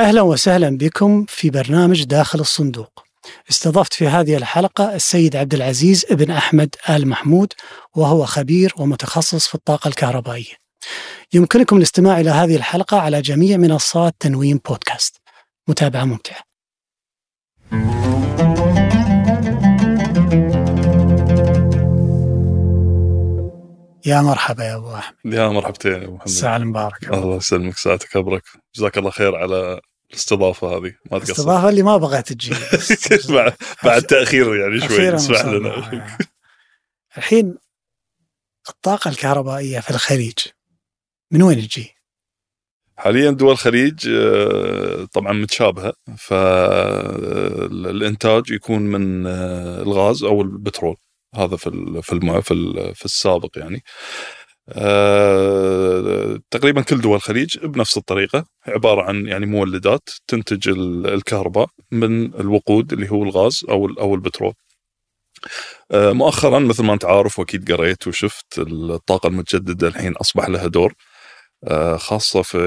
أهلا وسهلا بكم في برنامج داخل الصندوق. استضفت في هذه الحلقة السيد عبد العزيز ابن أحمد آل محمود وهو خبير ومتخصص في الطاقة الكهربائية. يمكنكم الاستماع إلى هذه الحلقة على جميع منصات تنويم بودكاست. متابعة ممتعة. يا مرحبا يا أبو أحمد. يا مرحبتين يا أبو محمد. الساعة المباركة الله يسلمك ساعتك أبرك. جزاك الله خير على الاستضافة هذه ما تقصر. الاستضافة اللي ما بغيت تجي. بعد بعد تأخير يعني شوي اسمح. لنا. الحين الطاقة الكهربائية في الخليج من وين تجي؟ حاليا دول الخليج آه، طبعا متشابهة. فالانتاج يكون من آه، الغاز أو البترول. هذا في في في ال- في السابق يعني. آه، تقريبا كل دول الخليج بنفس الطريقة عبارة عن يعني مولدات تنتج ال- الكهرباء من الوقود اللي هو الغاز أو أو البترول. آه، مؤخرا مثل ما أنت عارف وأكيد قريت وشفت الطاقة المتجددة الحين أصبح لها دور آه، خاصة في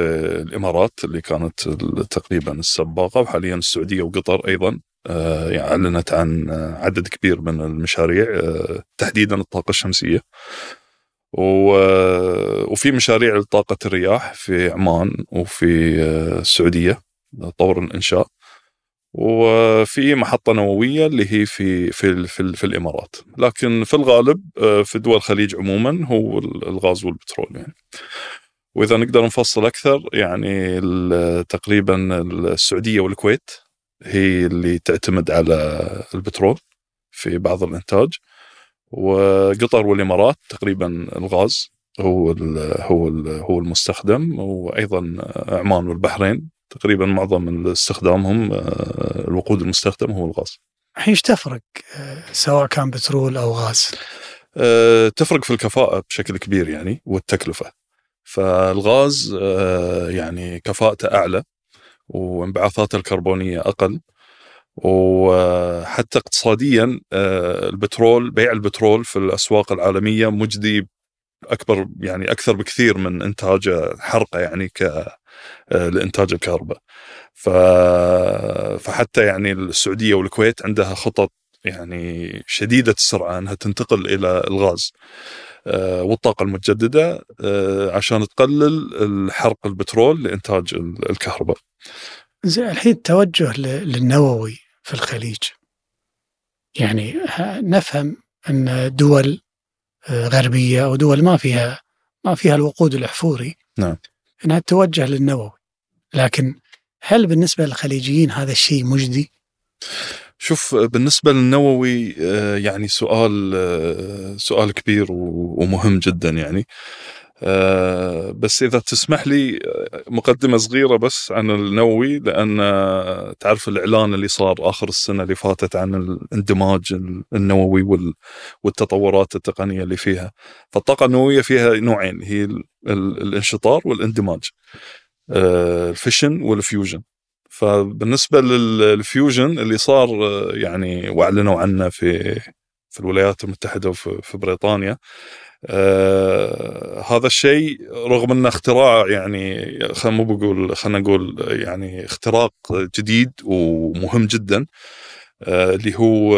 الإمارات اللي كانت تقريبا السباقة وحاليا السعودية وقطر أيضا آه، يعني أعلنت عن آه، عدد كبير من المشاريع آه، تحديدا الطاقة الشمسية. و- وفي مشاريع لطاقة الرياح في عمان وفي آه، السعودية طور الإنشاء. وفي محطة نووية اللي هي في في في, في الإمارات. لكن في الغالب آه، في دول الخليج عموما هو الغاز والبترول يعني. وإذا نقدر نفصل أكثر يعني تقريبا السعودية والكويت هي اللي تعتمد على البترول في بعض الإنتاج. وقطر والإمارات تقريبا الغاز هو ال هو ال هو المستخدم وأيضا عمان والبحرين تقريبا معظم استخدامهم آه، الوقود المستخدم هو الغاز. الحين إيش تفرق آه، سواء كان بترول أو غاز؟ آه، تفرق في الكفاءة بشكل كبير يعني والتكلفة. فالغاز يعني كفاءته أعلى وانبعاثاته الكربونية أقل وحتى اقتصاديا آه، البترول بيع البترول في الأسواق العالمية مجدي أكبر يعني أكثر بكثير من إنتاجه حرقة يعني ك آه، لإنتاج الكهرباء. ف... فحتى يعني السعودية والكويت عندها خطط يعني شديدة السرعة أنها تنتقل إلى الغاز آه، والطاقة المتجددة آه، عشان تقلل الحرق البترول لإنتاج ال- الكهرباء. زين الحين التوجه للنووي. في الخليج يعني نفهم أن دول آه، غربية أو دول ما فيها ما فيها الوقود الأحفوري نعم. إنها تتوجه للنووي لكن هل بالنسبة للخليجيين هذا الشيء مجدي؟ شوف بالنسبة للنووي آه، يعني سؤال آه، سؤال كبير ومهم جدا يعني بس إذا تسمح لي آه، مقدمة صغيرة بس عن النووي لأن آه، تعرف الإعلان اللي صار آخر السنة اللي فاتت عن الاندماج النووي وال- والتطورات التقنية اللي فيها. فالطاقة النووية فيها نوعين هي ال- ال- الانشطار والاندماج آه، ال fission وال fusion. فبالنسبة لل fusion اللي صار آه، يعني وأعلنوا عنه في في الولايات المتحدة وفي في بريطانيا. آه هذا الشيء رغم أنه اختراع يعني خلينا مو بقول خلينا نقول يعني اختراق جديد ومهم جدا آه اللي هو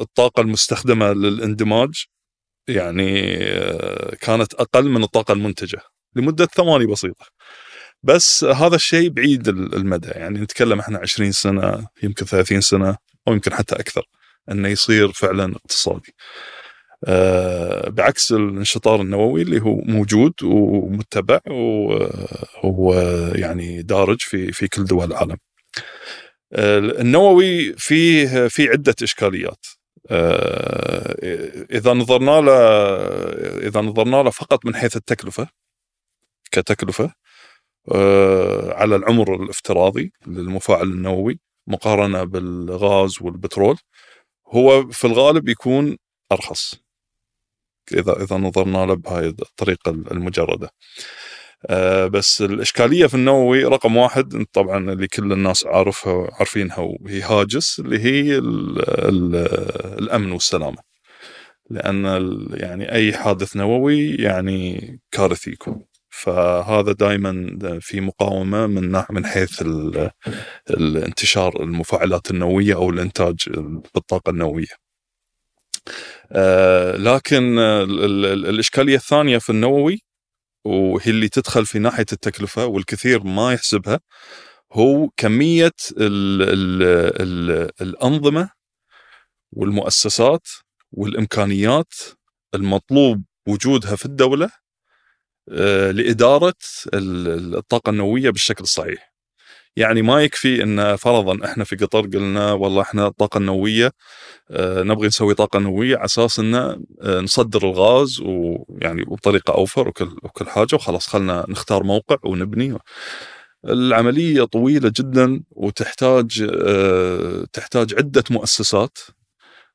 الطاقة المستخدمة للاندماج. يعني آه كانت أقل من الطاقة المنتجة لمدة ثواني بسيطة. بس هذا الشيء بعيد المدى. يعني نتكلم إحنا 20 سنة يمكن 30 سنة أو يمكن حتى أكثر. إنه يصير فعلا اقتصادي. آه بعكس الانشطار النووي اللي هو موجود ومتبع وهو يعني دارج في في كل دول العالم. آه النووي فيه في عدة إشكاليات. آه إذا نظرنا له إذا نظرنا له فقط من حيث التكلفة كتكلفة على العمر الافتراضي للمفاعل النووي مقارنة بالغاز والبترول هو في الغالب يكون أرخص إذا إذا نظرنا له بهاي الطريقة المجردة. آه، بس الإشكالية في النووي رقم واحد طبعا اللي كل الناس عارفها عارفينها وهي هاجس اللي هي ال ال الأمن والسلامة. لأن يعني أي حادث نووي يعني كارثي يكون. فهذا دائما في مقاومة من من حيث الانتشار المفاعلات النووية أو الإنتاج بالطاقة النووية. آه، لكن الإشكالية الثانية في النووي وهي اللي تدخل في ناحية التكلفة والكثير ما يحسبها هو كمية ال ال ال الأنظمة والمؤسسات والإمكانيات المطلوب وجودها في الدولة لإدارة الطاقة النووية بالشكل الصحيح. يعني ما يكفي إن فرضا إحنا في قطر قلنا والله إحنا الطاقه النوويه آه، نبغي نسوي طاقة نووية على أساس إن آه، نصدر الغاز ويعني بطريقة أوفر وكل وكل حاجة وخلاص خلنا نختار موقع ونبني العملية طويلة جدا وتحتاج تحتاج عدة مؤسسات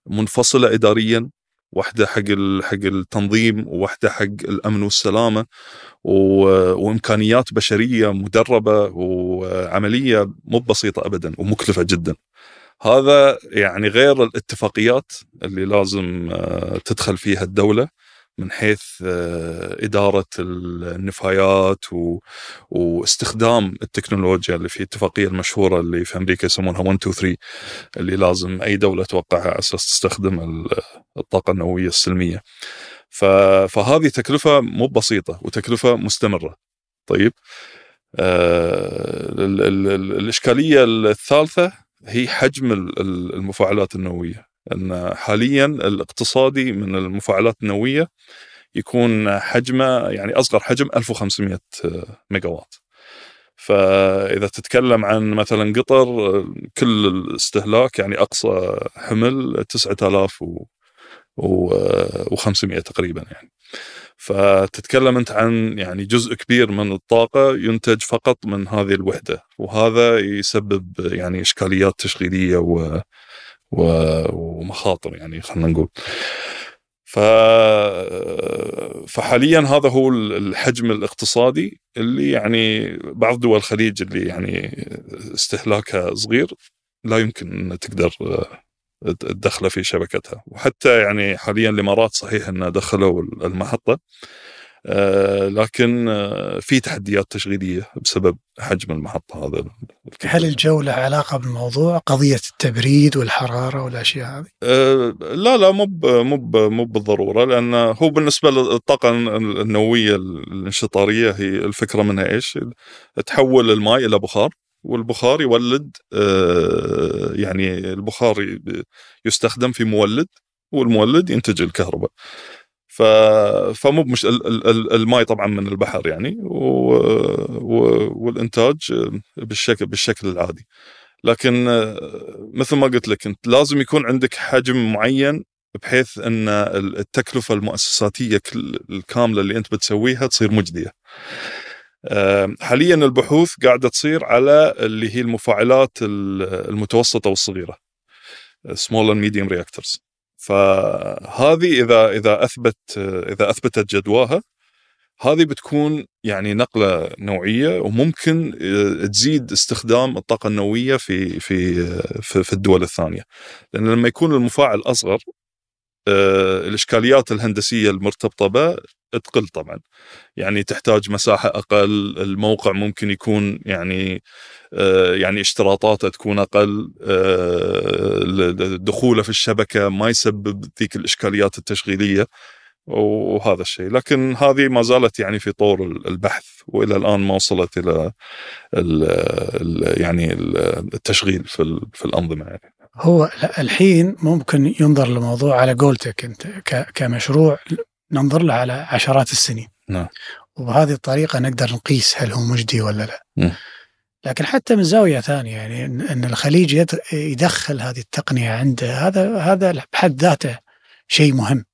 منفصلة اداريا واحدة حق حق التنظيم وواحده حق الأمن والسلامة وإمكانيات بشرية مدربة وعملية مو بسيطة ابدا ومكلفة جدا. هذا يعني غير الاتفاقيات اللي لازم آه، تدخل فيها الدولة من حيث آه، إدارة النفايات. واستخدام التكنولوجيا اللي في الاتفاقية المشهورة اللي في أمريكا يسمونها 1 2 3 اللي لازم أي دولة توقعها على أساس تستخدم الطاقة النووية السلمية. فهذه تكلفة مو بسيطة وتكلفة مستمرة طيب آه ال... ال... الإشكالية الثالثة هي حجم المفاعلات النووية إن حاليا الاقتصادي من المفاعلات النووية يكون حجمه يعني أصغر حجم 1500 ميجا وات. فإذا تتكلم عن مثلا قطر كل الاستهلاك يعني أقصى حمل 9000 و500 تقريبا يعني. فتتكلم أنت عن يعني جزء كبير من الطاقة ينتج فقط من هذه الوحدة وهذا يسبب يعني إشكاليات تشغيلية و ومخاطر يعني خلينا نقول. ف... فحاليا هذا هو الحجم الاقتصادي اللي يعني بعض دول الخليج اللي يعني استهلاكها صغير لا يمكن ان تقدر تدخله في شبكتها. وحتى يعني حاليا الإمارات صحيح انه دخلوا المحطة. آه، لكن آه، في تحديات تشغيلية بسبب حجم المحطة هذا هل الجو له علاقة بالموضوع قضية التبريد والحرارة والأشياء هذه؟ أه لا لا مو مو مو بالضرورة لأن هو بالنسبة للطاقة النووية الانشطارية هي الفكرة منها إيش؟ تحول الماء إلى بخار والبخار يولد يعني البخار يستخدم في مولد والمولد ينتج الكهرباء. فمو مش الماي طبعا من البحر يعني و... و... والإنتاج بالشكل بالشكل العادي لكن مثل ما قلت لك أنت لازم يكون عندك حجم معين بحيث أن التكلفة المؤسساتية الكاملة اللي أنت بتسويها تصير مجدية. حاليا البحوث قاعدة تصير على اللي هي المفاعلات المتوسطة والصغيرة. small and medium reactors. فهذه إذا إذا أثبت إذا أثبتت جدواها هذه بتكون يعني نقلة نوعية وممكن آه، تزيد استخدام الطاقة النووية في في في, في الدول الثانية. لأن لما يكون المفاعل أصغر آه، الإشكاليات الهندسية المرتبطة به تقل طبعا. يعني تحتاج مساحة أقل الموقع ممكن يكون يعني آه، يعني اشتراطاته تكون أقل آه، دخوله في الشبكة ما يسبب ذيك الإشكاليات التشغيلية وهذا الشيء. لكن هذه ما زالت يعني في طور البحث وإلى الآن ما وصلت إلى ال يعني التشغيل في في الأنظمة يعني. هو الحين ممكن ينظر للموضوع على قولتك أنت كمشروع ننظر له على عشرات السنين. نعم. وبهذه الطريقة نقدر نقيس هل هو مجدي ولا لا. م. لكن حتى من زاوية ثانية يعني إن الخليج يدخل هذه التقنية عنده هذا هذا بحد ذاته شيء مهم.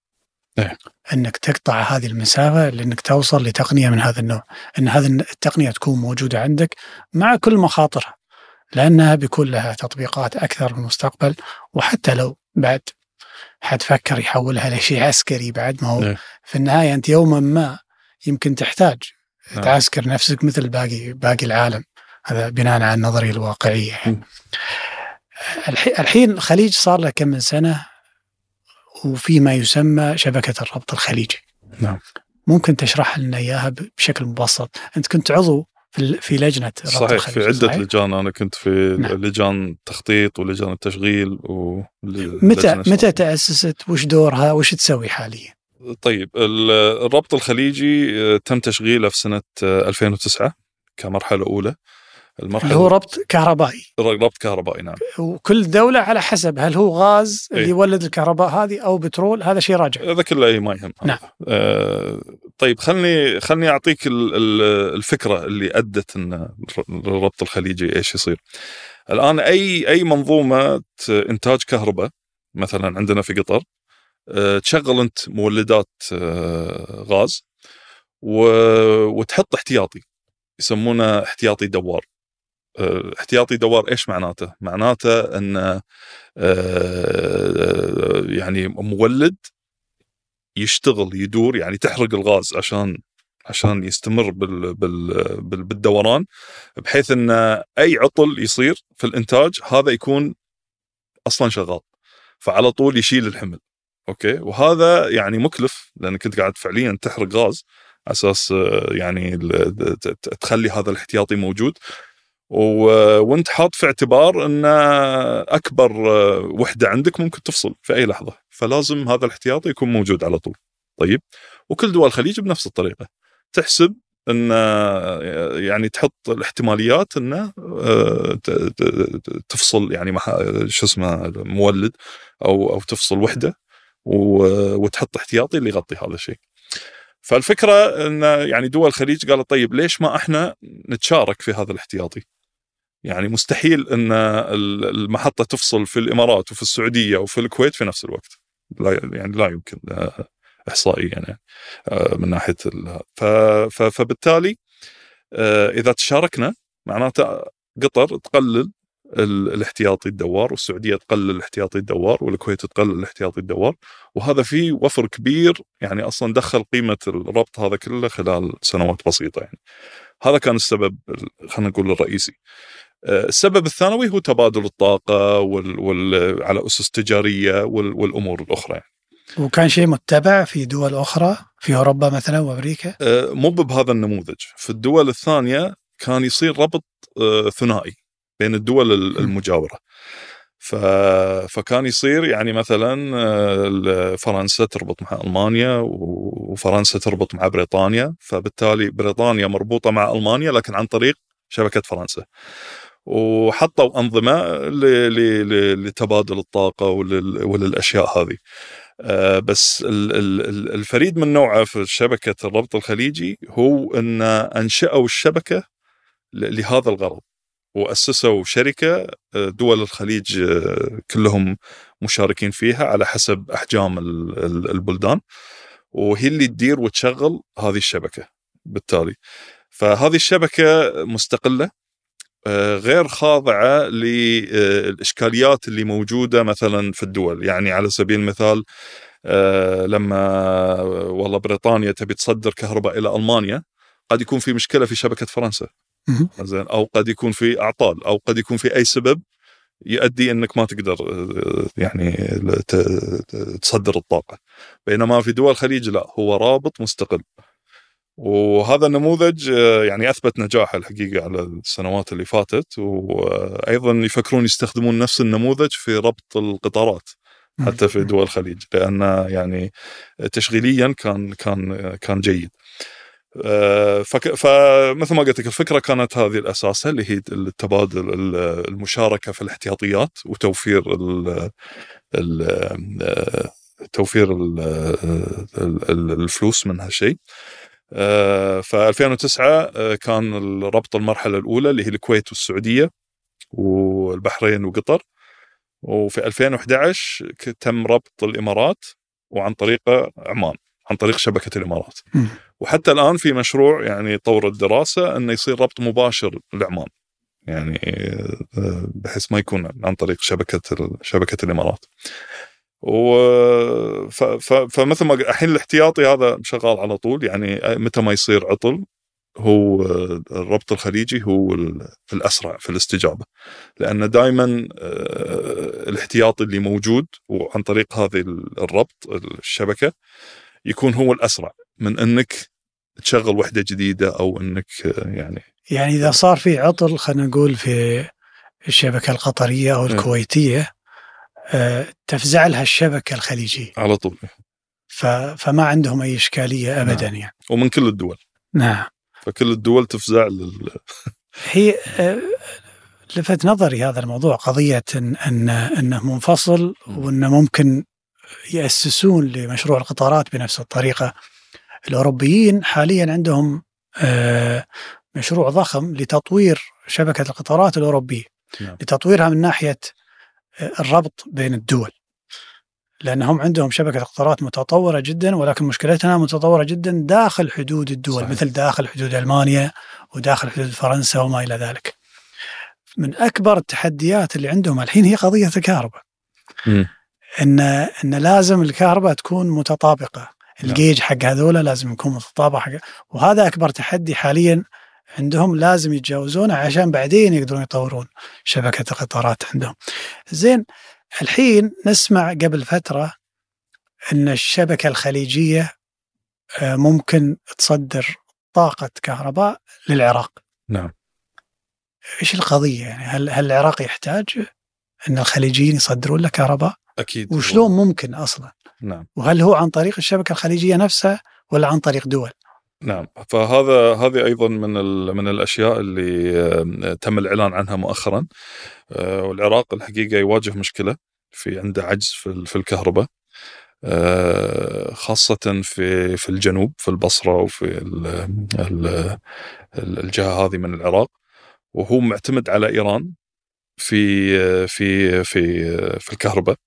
نعم. إنك تقطع هذه المسافة لإنك توصل لتقنية من هذا النوع. إن هذه التقنية تكون موجودة عندك مع كل مخاطرها لأنها بيكون لها تطبيقات أكثر في المستقبل وحتى لو بعد. حد فكر يحولها لشيء عسكري بعد. ما هو نعم. في النهاية أنت يوما ما يمكن تحتاج نعم. تعسكر نفسك مثل باقي باقي العالم. هذا بناء على النظرية الواقعية يعني. الحين الخليج صار له كم من سنة؟ وفي ما يسمى شبكة الربط الخليجي. نعم. ممكن تشرح لنا إياها بشكل مبسط؟ أنت كنت عضو في في لجنة صحيح في عدة صحيح؟ لجان. أنا كنت في نعم. لجان تخطيط ولجان التشغيل و متى متى تأسست؟ وش دورها؟ وش تسوي حاليا؟ طيب ال- الربط الخليجي آه، تم تشغيله في سنة آه، 2009 كمرحلة أولى. المرحلة اللي هو ربط كهربائي ربط كهربائي نعم وكل دولة على حسب هل هو غاز اللي إيه. يولد الكهرباء هذه أو بترول هذا شيء راجع هذا كله ما يهم نعم. آه طيب خلني خلني أعطيك ال- ال- الفكرة اللي أدت إن الربط الخليجي إيش يصير. الآن أي أي منظومة إنتاج كهرباء مثلا عندنا في قطر آه، تشغل أنت مولدات آه، غاز وتحط احتياطي يسمونه احتياطي دوار. آه، احتياطي دوار إيش معناته؟ معناته إن آه، يعني مولد يشتغل يدور يعني تحرق الغاز عشان عشان يستمر بال بال بال بالدوران بحيث إن أي عطل يصير في الإنتاج هذا يكون أصلا شغال فعلى طول يشيل الحمل أوكي وهذا يعني مكلف لأنك كنت قاعد فعليا تحرق غاز أساس آه، يعني تخلي هذا الاحتياطي موجود وانت حاط في اعتبار إن أكبر وحدة عندك ممكن تفصل في أي لحظة فلازم هذا الاحتياطي يكون موجود على طول طيب وكل دول الخليج بنفس الطريقة تحسب إن يعني تحط الاحتماليات ت- تفصل يعني شو اسمه مولد أو أو تفصل وحدة وتحط احتياطي اللي يغطي هذا الشيء. فالفكرة إن يعني دول الخليج قالت طيب ليش ما إحنا نتشارك في هذا الاحتياطي؟ يعني مستحيل إن ال- المحطة تفصل في الإمارات وفي السعودية وفي الكويت في نفس الوقت. لا يعني لا يمكن آه، احصائيا يعني آه، من ناحية فبالتالي آه، إذا تشاركنا معناته قطر تقلل ال- الاحتياطي الدوار والسعودية تقلل الاحتياطي الدوار والكويت تقلل الاحتياطي الدوار وهذا فيه وفر كبير يعني أصلا دخل قيمة الربط هذا كله خلال سنوات بسيطة يعني. هذا كان السبب ال- خلينا نقول الرئيسي. السبب الثانوي هو تبادل الطاقة وال وال على أسس تجارية وال والأمور الأخرى. يعني. وكان شيء متبع في دول أخرى في أوروبا مثلا وأمريكا؟ آه، مو بهذا النموذج. في الدول الثانية كان يصير ربط آه، ثنائي بين الدول ال- المجاورة. ف... فكان يصير يعني مثلا ال- فرنسا تربط مع ألمانيا وفرنسا تربط مع بريطانيا. فبالتالي بريطانيا مربوطة مع ألمانيا لكن عن طريق شبكة فرنسا. وحطوا أنظمة. لتبادل الطاقة ولل... وللأشياء هذه آه، بس ال- ال- ال- الفريد من نوعه في شبكة الربط الخليجي هو أن انشأوا الشبكة لهذا الغرض وأسسوا شركة آه، دول الخليج آه، كلهم مشاركين فيها على حسب أحجام ال- ال- البلدان وهي اللي تدير وتشغل هذه الشبكة بالتالي فهذه الشبكة مستقلة غير خاضعة للاشكاليات اللي موجودة مثلا في الدول. يعني على سبيل المثال آه، لما والله بريطانيا تبي تصدر كهرباء إلى ألمانيا قد يكون في مشكلة في شبكة فرنسا. زين؟ أو قد يكون في أعطال أو قد يكون في أي سبب يؤدي إنك ما تقدر آه، يعني تصدر الطاقة. بينما في دول الخليج لا هو رابط مستقل. وهذا النموذج آه، يعني أثبت نجاحه الحقيقة على السنوات اللي فاتت وأيضا يفكرون يستخدمون نفس النموذج في ربط القطارات حتى في دول الخليج لأن يعني تشغيليا كان كان كان جيد. آه، فمثل ما قلت لك الفكرة كانت هذه الاساسها اللي هي التبادل ال- المشاركة في الاحتياطيات وتوفير ال ال توفير ال ال الفلوس من هالشيء. ف 2009 كان الربط المرحلة الأولى اللي هي الكويت والسعودية والبحرين وقطر. وفي 2011 ك- تم ربط الإمارات وعن طريق عمان عن طريق شبكة الإمارات. وحتى الآن في مشروع يعني طور الدراسة إنه يصير ربط مباشر لعمان. يعني آه، بحيث ما يكون عن طريق شبكة شبكة الإمارات. و ف... ف... فمثل ما الحين الاحتياطي هذا شغال على طول يعني متى ما يصير عطل هو الربط الخليجي هو ال- الأسرع في الاستجابة لأن دائما الاحتياطي اللي موجود وعن طريق هذه ال- الربط الشبكة يكون هو الأسرع من إنك تشغل وحدة جديدة أو إنك يعني يعني إذا صار في عطل خلينا نقول في الشبكة القطرية أو إيه. الكويتية تفزع لها الشبكة الخليجية. على طول. فما عندهم أي إشكالية ابدا نعم. يعني. ومن كل الدول. نعم. فكل الدول تفزع لل... هي لفت نظري هذا الموضوع قضية ان ان إنه منفصل وانه ممكن يأسسون لمشروع القطارات بنفس الطريقة. الأوروبيين حاليا عندهم آه، مشروع ضخم لتطوير شبكة القطارات الأوروبية. نعم. لتطويرها من ناحية الربط بين الدول. لأنهم عندهم شبكة قطارات متطورة جدا ولكن مشكلتها متطورة جدا داخل حدود الدول صحيح. مثل داخل حدود ألمانيا وداخل حدود فرنسا وما إلى ذلك. من أكبر التحديات اللي عندهم الحين هي قضية الكهرباء. إن إن لازم الكهرباء تكون متطابقة، الجيج حق هذولا لازم يكون متطابق حق وهذا أكبر تحدي حاليا عندهم لازم يتجاوزونه عشان بعدين يقدرون يطورون شبكة القطارات عندهم. زين الحين نسمع قبل فترة إن الشبكة الخليجية آه، ممكن تصدر طاقة كهرباء للعراق. نعم إيش القضية يعني هل هل العراق يحتاج إن الخليجيين يصدرون له كهرباء؟ أكيد وشلون ممكن أصلا؟ نعم وهل هو عن طريق الشبكة الخليجية نفسها ولا عن طريق دول؟ نعم. فهذا هذه أيضا من من الأشياء اللي آه، تم الإعلان عنها مؤخرا. آه، والعراق الحقيقة يواجه مشكلة في عنده عجز في ال- في الكهرباء. آه، خاصة في في الجنوب في البصرة وفي ال- ال- ال- الجهة هذه من العراق. وهو معتمد على إيران في في في في الكهرباء.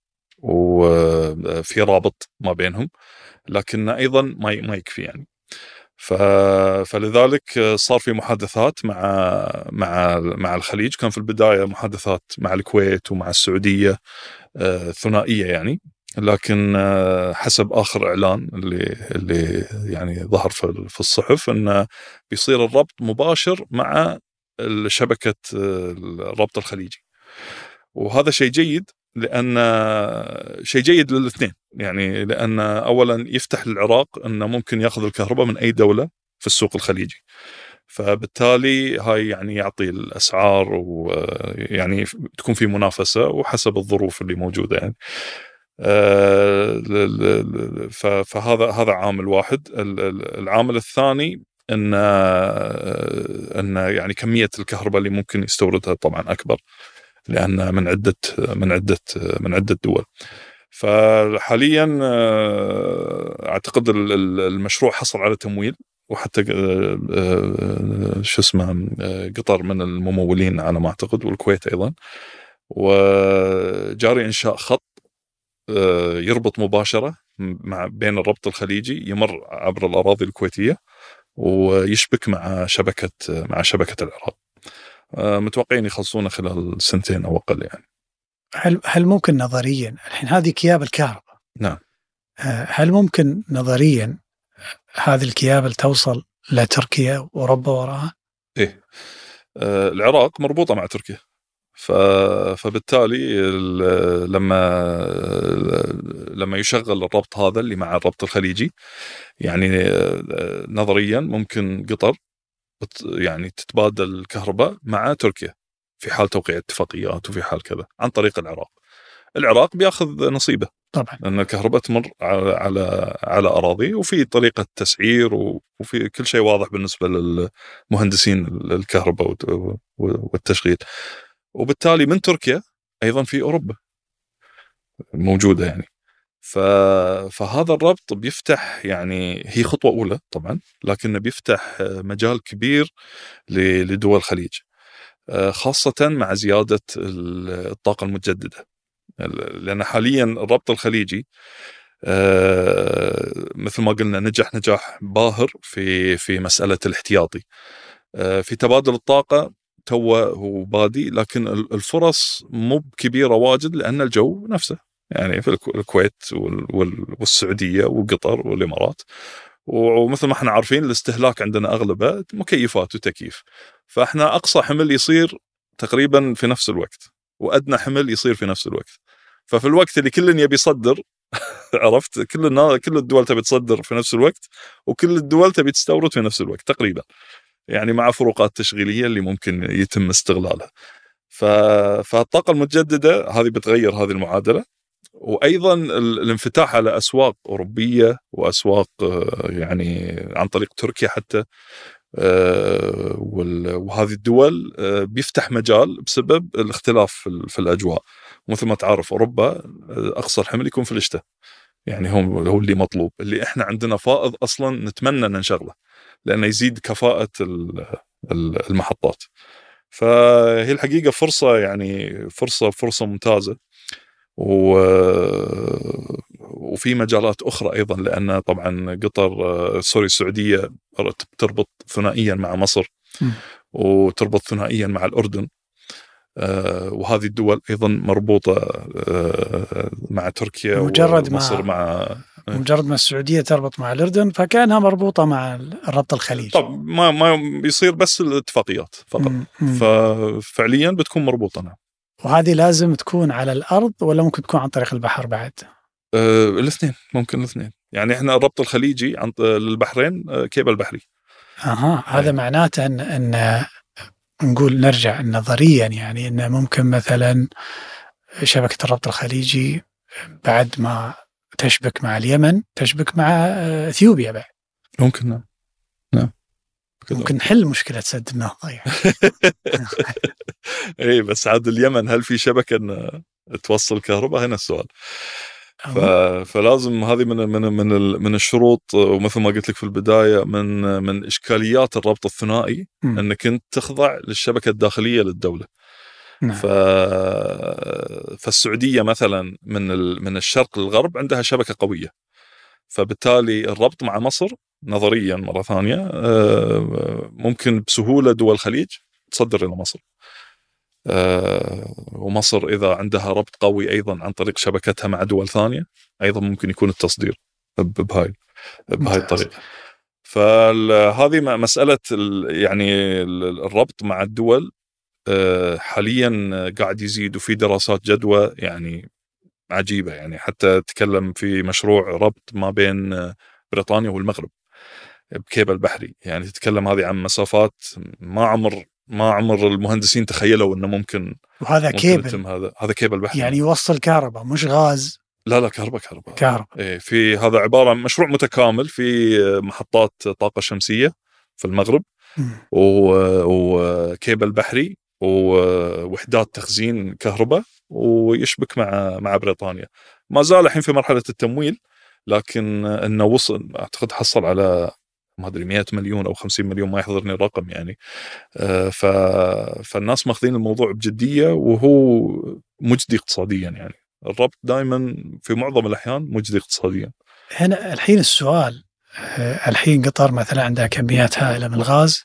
وفي رابط ما بينهم. لكن أيضا ما ما يكفي يعني. ف... فلذلك صار في محادثات مع مع مع الخليج. كان في البداية محادثات مع الكويت ومع السعودية آه، ثنائية يعني. لكن آه، حسب آخر إعلان اللي اللي يعني ظهر في الصحف انه بيصير الربط مباشر مع شبكة آه، الربط الخليجي. وهذا شيء جيد لأن شيء جيد للاثنين. يعني لأن اولا يفتح للعراق إنه ممكن يأخذ الكهرباء من أي دولة في السوق الخليجي. فبالتالي هاي يعني يعطي الأسعار ويعني تكون في منافسة وحسب الظروف اللي موجودة يعني. آه، فهذا هذا عامل واحد. ال- ال- العامل الثاني إن إن يعني كمية الكهرباء اللي ممكن يستوردها طبعا أكبر لأن من عدة من عدة من عدة دول. فحاليا آه، أعتقد ال- ال- المشروع حصل على تمويل وحتى آه، شو اسمه آه، قطر من الممولين على ما أعتقد والكويت أيضا وجاري إنشاء خط يربط مباشرة مع بين الربط الخليجي يمر عبر الأراضي الكويتية ويشبك مع شبكة مع شبكة العراق. متوقعين يخلصونه خلال سنتين أو أقل يعني. هل هل ممكن نظريا الحين هذه كياب الكهرباء نعم. آه، هل ممكن نظريا هذه الكيابل توصل لتركيا وأوروبا وراها؟ إيه آه، العراق مربوطة مع تركيا. فبالتالي ال- لما لما يشغل الربط هذا اللي مع الربط الخليجي يعني آه، نظريا ممكن قطر يعني تتبادل الكهرباء مع تركيا في حال توقيع اتفاقيات وفي حال كذا عن طريق العراق. العراق بياخذ نصيبه طبعا لأن الكهرباء تمر على على على أراضي وفي طريقة تسعير وفي كل شيء واضح بالنسبة للمهندسين الكهرباء والت- والتشغيل وبالتالي من تركيا أيضا في أوروبا موجودة يعني. فهذا الربط بيفتح يعني هي خطوة أولى طبعا لكنه بيفتح مجال كبير لدول الخليج خاصة مع زيادة الطاقة المتجددة. لأن حاليا الربط الخليجي آه، مثل ما قلنا نجح نجاح باهر في في مسألة الاحتياطي. آه، في تبادل الطاقة تو هو بادي لكن ال- الفرص مو كبيره واجد لأن الجو نفسه. يعني في الكو- الكويت وال- وال- والسعودية وقطر والإمارات. ومثل ما إحنا عارفين الاستهلاك عندنا أغلبه مكيفات وتكييف. فإحنا أقصى حمل يصير تقريبا في نفس الوقت وأدنى حمل يصير في نفس الوقت. ففي الوقت اللي كل يبي يصدر عرفت؟ كل. كل الدول تبي تصدر في نفس الوقت وكل الدول تبي تستورد في نفس الوقت تقريبا. يعني مع فروقات تشغيلية اللي ممكن يتم استغلالها. ف... فالطاقة المتجددة هذه بتغير هذه المعادلة. وأيضا الانفتاح على أسواق أوروبية وأسواق آه، يعني عن طريق تركيا حتى آه، وهذه الدول آه، بيفتح مجال بسبب الاختلاف في الأجواء. مثل ما تعرف أوروبا أقصى الحمل يكون في الشتاء. يعني هو هو اللي مطلوب. اللي إحنا عندنا فائض أصلا نتمنى ان نشغله لأنه يزيد كفاءة المحطات. فهي الحقيقة فرصة يعني فرصة فرصة ممتازة. و... وفي مجالات أخرى أيضا لأن طبعا قطر سوري السعودية تربط ثنائيا مع مصر وتربط ثنائيا مع الأردن آه، وهذه الدول أيضا مربوطة آه، مع تركيا مجرد ومصر مع, مع مجرد ما السعودية تربط مع الأردن فكأنها مربوطة مع الربط الخليجي طب ما ما يصير بس الاتفاقيات فقط. ففعليا بتكون مربوطة نعم. وهذه لازم تكون على الأرض ولا ممكن تكون عن طريق البحر بعد؟ أه الاثنين ممكن الاثنين يعني إحنا الربط الخليجي عن للبحرين أه كيبل بحري أها هذا أيه. معناته ان إن نقول نرجع نظريا يعني انه ممكن مثلا شبكة الربط الخليجي بعد ما تشبك مع اليمن تشبك مع آه، إثيوبيا بعد ممكن نعم ممكن نحل مشكلة سد النهضه يعني اي بس عاد اليمن هل في شبكة إن توصل كهرباء هنا السؤال ف... فلازم هذه من من من من الشروط ومثل ما قلت لك في البداية من من إشكاليات الربط الثنائي م. إنك أنت تخضع للشبكة الداخلية للدولة. نعم. ف... فالسعودية مثلا من ال... من الشرق للغرب عندها شبكة قوية. فبالتالي الربط مع مصر نظريا مرة ثانية آه، ممكن بسهولة دول الخليج تصدر إلى مصر. آه، ومصر إذا عندها ربط قوي أيضا عن طريق شبكتها مع دول ثانية أيضا ممكن يكون التصدير بهاي بهاي الطريقة. فهذه مسألة يعني الربط مع الدول آه، حاليا قاعد يزيد وفي دراسات جدوى يعني عجيبة يعني حتى تكلم في مشروع ربط ما بين بريطانيا والمغرب بكيبل بحري. يعني تتكلم هذه عن مسافات ما عمر ما عمر المهندسين تخيلوا إنه ممكن وهذا ممكن كيبل. هذا. هذا كيبل بحري. يعني يوصل كهرباء مش غاز. لا لا كهرباء كهرباء. كهرباء. إيه في هذا عبارة عن مشروع متكامل في محطات طاقة شمسية في المغرب. وكيبل بحري ووحدات تخزين كهرباء ويشبك مع مع بريطانيا. ما زال الحين في مرحلة التمويل لكن إنه وصل أعتقد حصل على ما أدري 100 مليون أو 50 مليون ما يحضرني الرقم يعني. آه، ف... فالناس ماخذين الموضوع بجدية وهو مجدي اقتصاديا يعني. الربط دائما في معظم الأحيان مجدي اقتصاديا. هنا الحين السؤال آه، الحين قطر مثلا عندها كميات هائلة من الغاز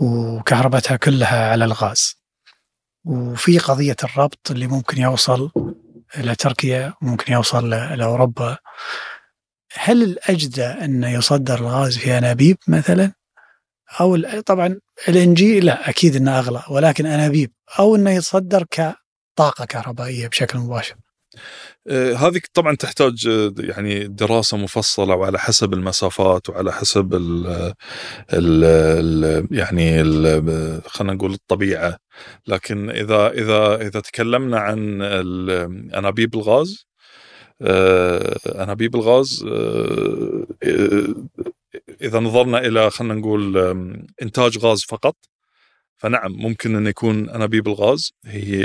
وكهربتها كلها على الغاز. وفي قضية الربط اللي ممكن يوصل إلى تركيا ممكن يوصل لاوروبا هل الأجدى أنه يصدر الغاز في أنابيب مثلا؟ أو طبعا ال جي لا أكيد أنه أغلى ولكن أنابيب. أو أنه يتصدر كطاقة كهربائية بشكل مباشر. آه، هذه طبعا تحتاج آه، يعني دراسة مفصلة وعلى حسب المسافات وعلى حسب ال ال ال يعني خلينا نقول الطبيعة. لكن إذا إذا إذا تكلمنا عن أنابيب الغاز آه، انابيب الغاز آه، آه، إذا نظرنا إلى خلينا نقول إنتاج غاز فقط فنعم ممكن أن يكون انابيب الغاز هي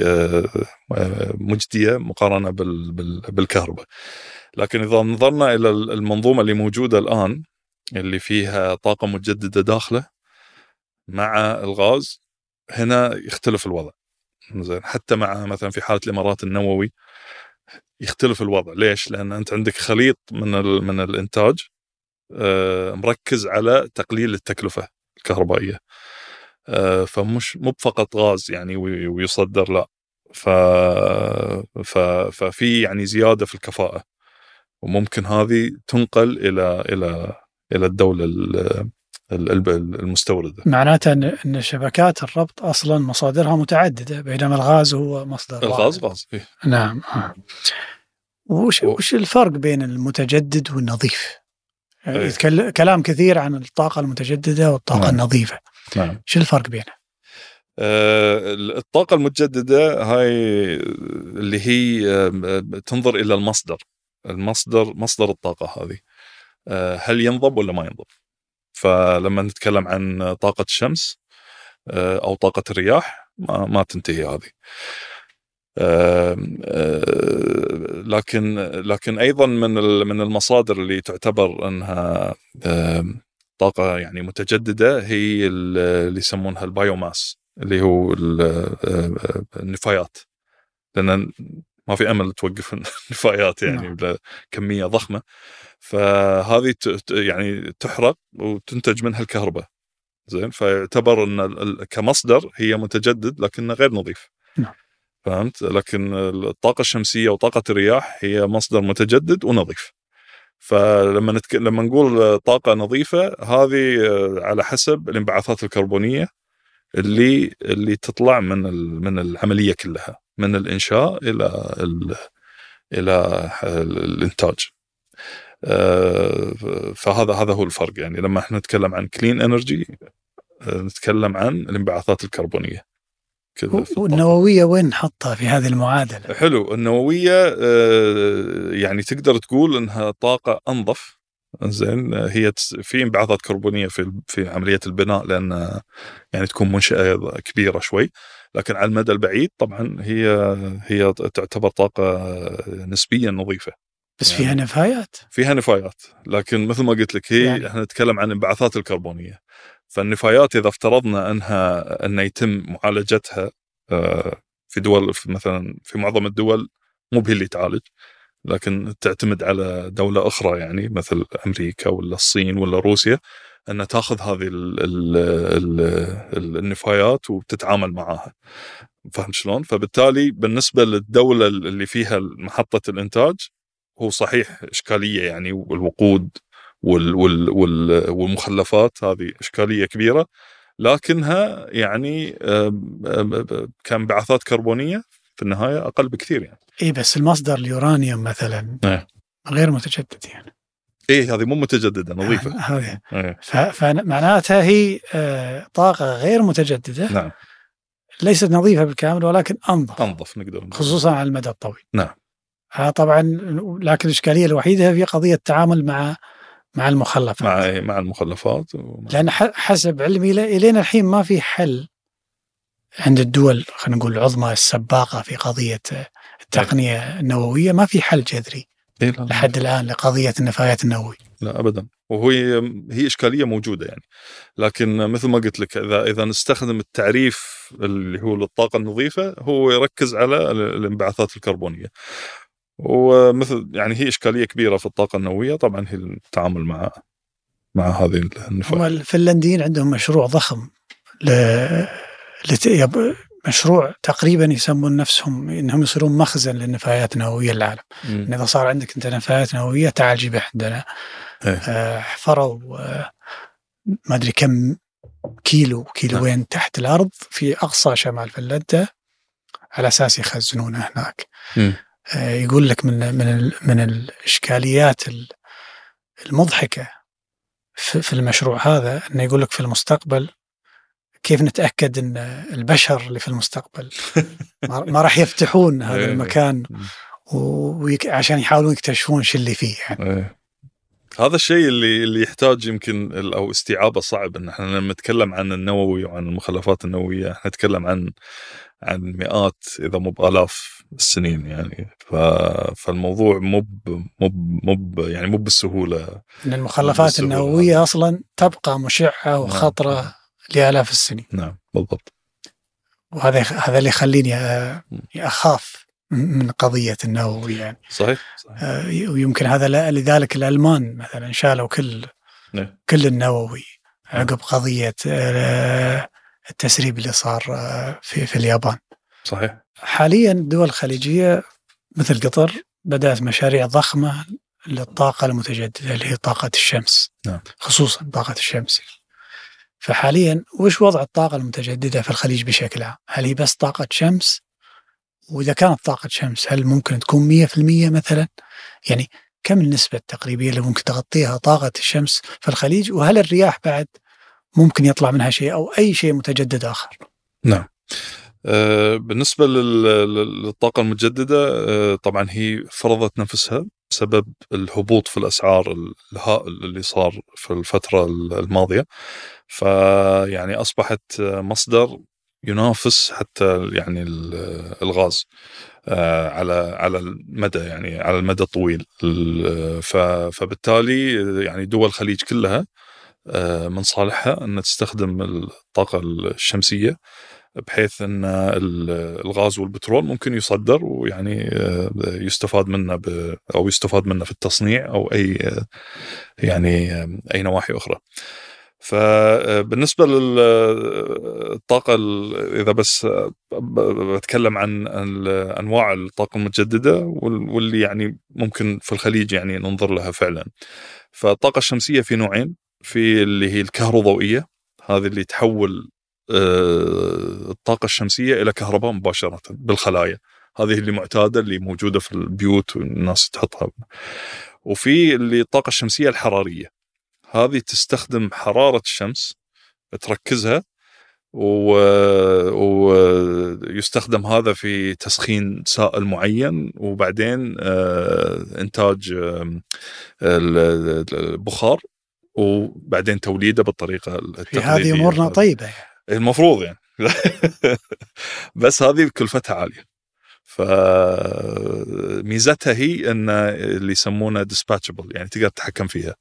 مجدية مقارنة بالكهرباء. لكن إذا نظرنا إلى المنظومة اللي موجودة الآن اللي فيها طاقة متجددة داخلة مع الغاز هنا يختلف الوضع. زين حتى مع مثلا في حالة الإمارات النووي يختلف الوضع. ليش؟ لأن أنت عندك خليط من من الإنتاج آه، مركز على تقليل التكلفة الكهربائية. آه، فمش مو فقط غاز يعني ويصدر لا. ف ففي يعني زيادة في الكفاءة. وممكن هذه تنقل إلى إلى إلى الدولة المستورده معناته إن شبكات الربط أصلا مصادرها متعددة بينما الغاز هو مصدر الغاز غاز إيه؟ نعم وش و- وش الفرق بين المتجدد والنظيف؟ يعني إيه. كلام كثير عن الطاقة المتجددة والطاقة نعم. النظيفة، نعم شو الفرق بينها؟ آه، الطاقة المتجددة هاي اللي هي آه، تنظر إلى المصدر المصدر مصدر الطاقة هذه آه، هل ينضب ولا ما ينضب فلما نتكلم عن طاقة الشمس آه، أو طاقة الرياح ما, تنتهي هذه. آه، لكن لكن أيضا من من المصادر اللي تعتبر أنها طاقة يعني متجددة هي ال- اللي يسمونها البايوماس اللي هو آه، النفايات. لأن ما في أمل توقف النفايات يعني نعم. كمية ضخمة. فهذه يعني تحرق وتنتج منها الكهرباء. زين؟ فيعتبر إن كمصدر هي متجدد لكنه غير نظيف. نعم. فهمت؟ لكن الطاقة الشمسية وطاقة الرياح هي مصدر متجدد ونظيف. فلما نتك... لما نقول طاقة نظيفة هذه على حسب الانبعاثات الكربونية اللي اللي تطلع من ال... من العملية كلها من الإنشاء إلى ال... إلى الإنتاج. فهذا هذا هو الفرق. يعني لما إحنا نتكلم عن كلين انرجي نتكلم عن الانبعاثات الكربونية. كذا. والنووية وين نحطها في هذه المعادلة؟ حلو. النووية آه، يعني تقدر تقول إنها طاقة أنظف. زين هي في انبعاثات كربونية في في عملية البناء لأن يعني تكون منشأة كبيرة شوي. لكن على المدى البعيد طبعا هي هي تعتبر طاقة نسبيا نظيفة. بس يعني- فيها نفايات فيها نفايات لكن مثل ما قلت لك هي يعني-. إحنا نتكلم عن الانبعاثات الكربونية فالنفايات إذا افترضنا أنها ان يتم معالجتها آه، في دول في مثلا في معظم الدول مو بهي اللي تعالج لكن تعتمد على دولة أخرى يعني مثل أمريكا ولا الصين ولا روسيا ان تأخذ هذه ال ال ال ال النفايات وتتعامل معها فهمت شلون؟ فبالتالي بالنسبة للدولة اللي فيها محطة الإنتاج هو صحيح إشكالية يعني والوقود وال وال وال والمخلفات هذه إشكالية كبيرة لكنها يعني آم، كانبعاثات كربونية في النهاية أقل بكثير يعني. اي بس المصدر اليورانيوم مثلا إيه. غير متجدد يعني إيه هذه مو متجددة نظيفة. هذه إيه. فمعناتها هي آه، طاقة غير متجددة نعم ليست نظيفة بالكامل ولكن أنظف أنظف نقدر نقول. خصوصا على المدى الطويل نعم. آه طبعا لكن الإشكالية الوحيدة هي قضية التعامل مع مع المخلفات. مع مع المخلفات ومع لأن ح- حسب علمي إلينا الحين ما في حل عند الدول خلينا نقول العظمى السباقة في قضية آه، التقنية النووية ما في حل جذري إيه لا, لحد الآن لقضية النفايات النووية لا ابدا. وهي هي إشكالية موجودة يعني. لكن مثل ما قلت لك إذا إذا نستخدم التعريف اللي هو للطاقه النظيفة هو يركز على ال- الانبعاثات الكربونية. ومثل يعني هي إشكالية كبيرة في الطاقة النووية طبعا هي التعامل مع مع هذه هم النفايات الفنلنديين عندهم مشروع ضخم ل... لت... يب... مشروع تقريبا يسمون نفسهم إنهم يصيرون مخزن للنفايات النووية للعالم،. إن إذا صار عندك أنت نفايات نووية تعال جيبها عندنا. إيه. آه، حفروا آه، ما أدري كم كيلو كيلوين تحت الأرض في أقصى شمال فنلندا على أساس يخزنونه هناك. مم. آه، يقول لك من من من الإشكاليات ال- المضحكة في في المشروع هذا إنه يقول لك في المستقبل كيف نتأكد إن البشر اللي في المستقبل ما راح يفتحون هذا إيه. المكان ويك عشان يحاولون يكتشفون شو اللي فيه يعني. إيه. هذا الشيء اللي اللي يحتاج يمكن أو استيعابه صعب إن إحنا لما نتكلم عن النووي وعن المخلفات النووية إحنا نتكلم عن عن مئات إذا مو بآلاف السنين يعني. ف... فالموضوع مو مو مو يعني مو بالسهولة. ان المخلفات بالسهولة النووية أصلا تبقى مشعة وخطرة لآلاف السنين. نعم بالضبط. وهذا هذا اللي يخليني أخاف من قضية النووي يعني. صحيح صحيح. آه، ويمكن هذا لذلك الألمان مثلا شالوا كل نعم. كل النووي عقب قضية آه، التسريب اللي صار آه، في في اليابان. صحيح حاليا الدول الخليجية مثل قطر بدأت مشاريع ضخمة للطاقة المتجددة اللي هي طاقة الشمس. نعم. خصوصا طاقة الشمس. فحاليا وش وضع الطاقة المتجددة في الخليج بشكل عام؟ هل هي بس طاقة شمس وإذا كانت طاقة شمس هل ممكن تكون 100% مثلا؟ يعني كم النسبة التقريبية اللي ممكن تغطيها طاقة الشمس في الخليج وهل الرياح بعد ممكن يطلع منها شيء أو أي شيء متجدد آخر؟ نعم. آه، بالنسبة للطاقة المتجددة آه، طبعا هي فرضت نفسها بسبب الهبوط في الأسعار الهائل اللي صار في الفترة الماضية. فيعني أصبحت مصدر ينافس حتى يعني الغاز آه، على على المدى يعني على المدى الطويل. فبالتالي يعني دول الخليج كلها من صالحها أن تستخدم الطاقة الشمسية بحيث إن الغاز والبترول ممكن يصدر ويعني آه، يستفاد منه أو يستفاد منه في التصنيع أو أي يعني أي نواحي أخرى. فبالنسبه للطاقه إذا بس بتكلم عن أنواع الطاقة المتجددة واللي يعني ممكن في الخليج يعني ننظر لها فعلا. فالطاقة الشمسية في نوعين في اللي هي الكهروضوئية هذه اللي تحول آه، الطاقة الشمسية إلى كهرباء مباشرة بالخلايا. هذه اللي معتادة اللي موجودة في البيوت والناس تحطها. وفي اللي الطاقة الشمسية الحرارية. هذه تستخدم حرارة الشمس تركزها ويستخدم هذا في تسخين سائل معين. وبعدين آه، إنتاج البخار. وبعدين توليده بالطريقة التقليديه في هذه أمورنا طيبة المفروض يعني. بس هذه كلفتها عالية. فميزتها هي إن اللي يسمونه ديسباتشبل يعني تقدر تتحكم فيها.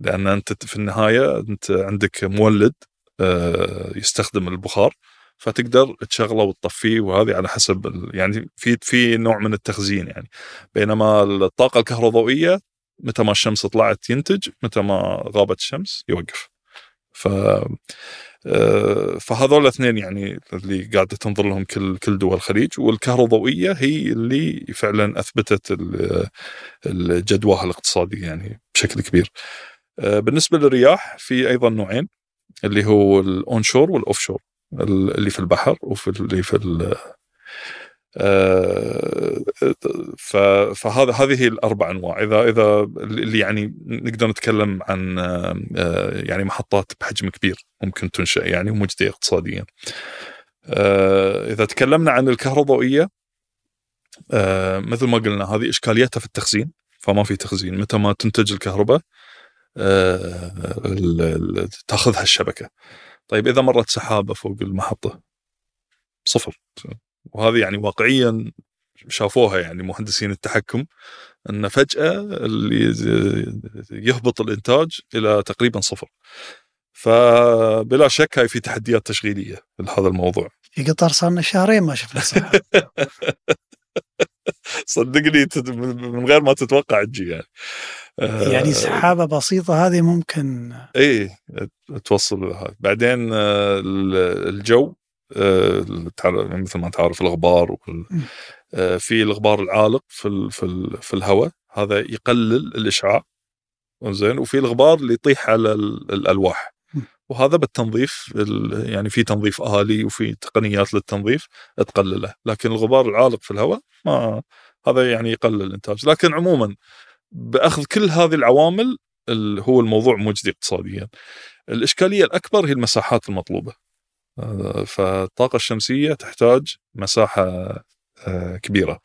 لأن أنت في النهاية أنت عندك مولد آه، يستخدم البخار فتقدر تشغله وتطفيه وهذه على حسب يعني في في نوع من التخزين يعني. بينما الطاقة الكهروضوئيه متى ما الشمس طلعت ينتج متى ما غابت الشمس يوقف. ف فهذول الاثنين يعني اللي قاعدة تنظر لهم كل كل دول الخليج والكهروضوئية هي اللي فعلا أثبتت الجدواها الاقتصادي يعني بشكل كبير. آه، بالنسبة للرياح في أيضا نوعين اللي هو ال onshore وال offshore اللي في البحر وفي اللي في آه، فهذا هذه الأربع أنواع اذا إذا اللي يعني نقدر نتكلم عن آه، يعني محطات بحجم كبير ممكن تنشأ يعني ومجدية اقتصاديا. آه، إذا تكلمنا عن الكهروضوئيه مثل ما قلنا هذه اشكاليتها في التخزين فما في تخزين متى ما تنتج الكهرباء تأخذها الشبكة. طيب إذا مرت سحابة فوق المحطة صفر وهذه يعني واقعيا شافوها يعني مهندسين التحكم أن فجأة اللي يهبط الإنتاج إلى تقريبا صفر. فبلا شك هاي في تحديات تشغيلية لهذا الموضوع. في قطر صار لنا شهرين ما شفنا صدقني من غير ما تتوقع تجي يعني. يعني سحابة بسيطة هذه ممكن إيه توصل بعدين آه، الجو آه، مثل ما تعرف الغبار آه، في الغبار العالق في في في الهواء هذا يقلل الإشعاع. زين؟ وفي الغبار اللي يطيح على الألواح. وهذا بالتنظيف يعني في تنظيف آلي وفي تقنيات للتنظيف تقلله. لكن الغبار العالق في الهواء ما هذا يعني يقلل الإنتاج. لكن عموما بأخذ كل هذه العوامل هو الموضوع مجدي اقتصاديا. الإشكالية الأكبر هي المساحات المطلوبة. فالطاقة الشمسية تحتاج مساحة آه، كبيرة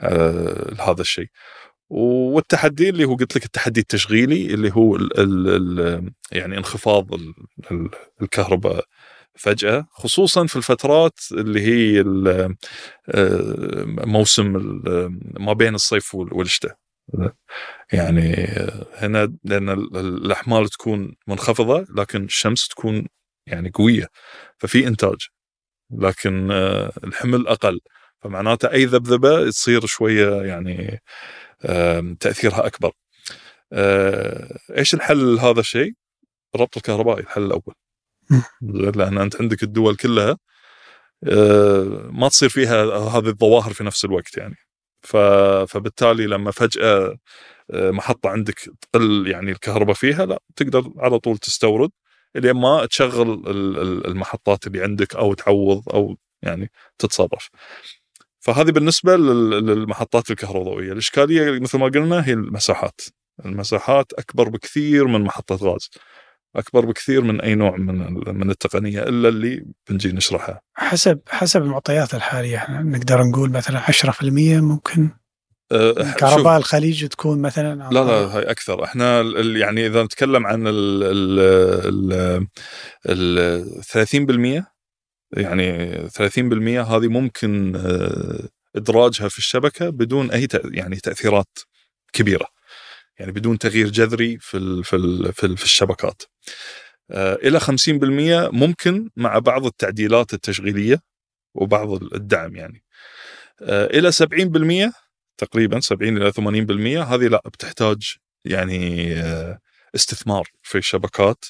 آه، لهذا الشيء. والتحدي اللي هو قلت لك التحدي التشغيلي اللي هو ال ال يعني انخفاض الكهرباء فجأة خصوصا في الفترات اللي هي آه، موسم ما بين الصيف والشتاء. يعني هنا لأن الأحمال تكون منخفضة لكن الشمس تكون يعني قوية ففي إنتاج لكن آه، الحمل أقل فمعناته أي ذبذبة تصير شوية يعني تأثيرها أكبر. آه، إيش الحل لهذا الشيء؟ ربط الكهربائي الحل الأول. لأن أنت عندك الدول كلها آه، ما تصير فيها هذه الظواهر في نفس الوقت يعني. فبالتالي لما فجأة محطة عندك تقل يعني الكهرباء فيها لا تقدر على طول تستورد لين ما تشغل المحطات اللي عندك أو تعوض أو يعني تتصرف. فهذه بالنسبة لل- للمحطات الكهربائيه، الإشكالية مثل ما قلنا هي المساحات. المساحات أكبر بكثير من محطة غاز. أكبر بكثير من أي نوع من من التقنية إلا اللي بنجي نشرحها. حسب حسب المعطيات الحالية إحنا نقدر نقول مثلا 10% ممكن كهرباء الخليج تكون مثلا لا لا هاي أكثر. إحنا يعني إذا نتكلم عن ال ال ال 30% يعني 30% هذه ممكن آه، إدراجها في الشبكة بدون أي يعني تأثيرات كبيرة. يعني بدون تغيير جذري في ال في ال في, ال في الشبكات. آه، إلى 50% ممكن مع بعض التعديلات التشغيلية وبعض الدعم يعني. إلى 70% تقريبا 70 إلى 80% هذه لا بتحتاج يعني آه، استثمار في الشبكات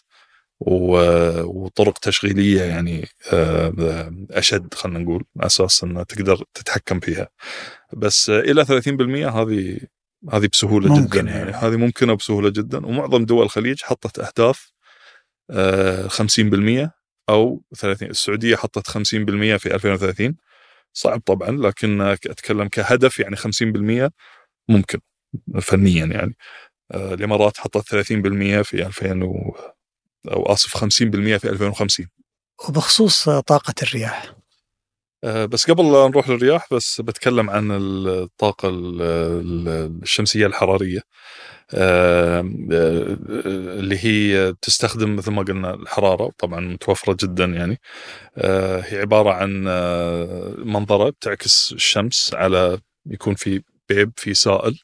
وطرق تشغيلية يعني آه، أشد خلينا نقول على أساس انها تقدر تتحكم فيها. بس آه، إلى 30% هذه هذه بسهولة ممكن جدا يعني. هذه ممكنة بسهوله جدا. ومعظم دول الخليج حطت أهداف آه، 50% أو 30 السعودية حطت 50% في 2030 صعب طبعا لكن أتكلم كهدف يعني 50% ممكن فنيا يعني. آه، الإمارات حطت 30% في 2000 و أو آسف 50% في 2050 وبخصوص طاقة الرياح. آه، بس قبل لا نروح للرياح بس بتكلم عن الطاقة ال- ال- آه، آه، اللي هي تستخدم مثل ما قلنا الحرارة طبعا متوفرة جدا يعني. آه، هي عبارة عن منظرة بتعكس الشمس على يكون في بيب في سائل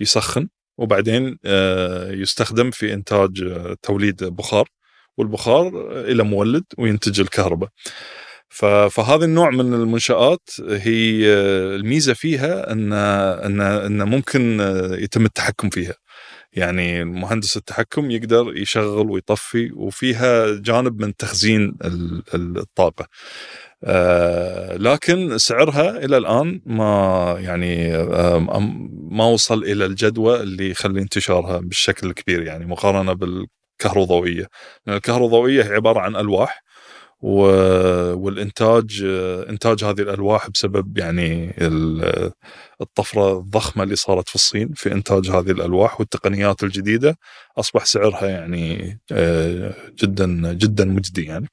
يسخن وبعدين يستخدم في إنتاج آه، توليد بخار والبخار إلى مولد وينتج الكهرباء. فهذا النوع من المنشآت هي الميزة فيها أن أن أن ممكن يتم التحكم فيها. يعني مهندس التحكم يقدر يشغل ويطفي وفيها جانب من تخزين ال- ال- الطاقة. آه، لكن سعرها إلى الآن ما يعني آه، ما وصل إلى الجدوى اللي يخلي انتشارها بالشكل الكبير يعني مقارنة بالكهروضوئية. لأن الكهروضوئية هي عبارة عن ألواح و- والإنتاج إنتاج هذه الألواح بسبب يعني ال- الطفرة الضخمة اللي صارت في الصين في إنتاج هذه الألواح والتقنيات الجديدة أصبح سعرها يعني آه، جدا جدا مجدي يعني.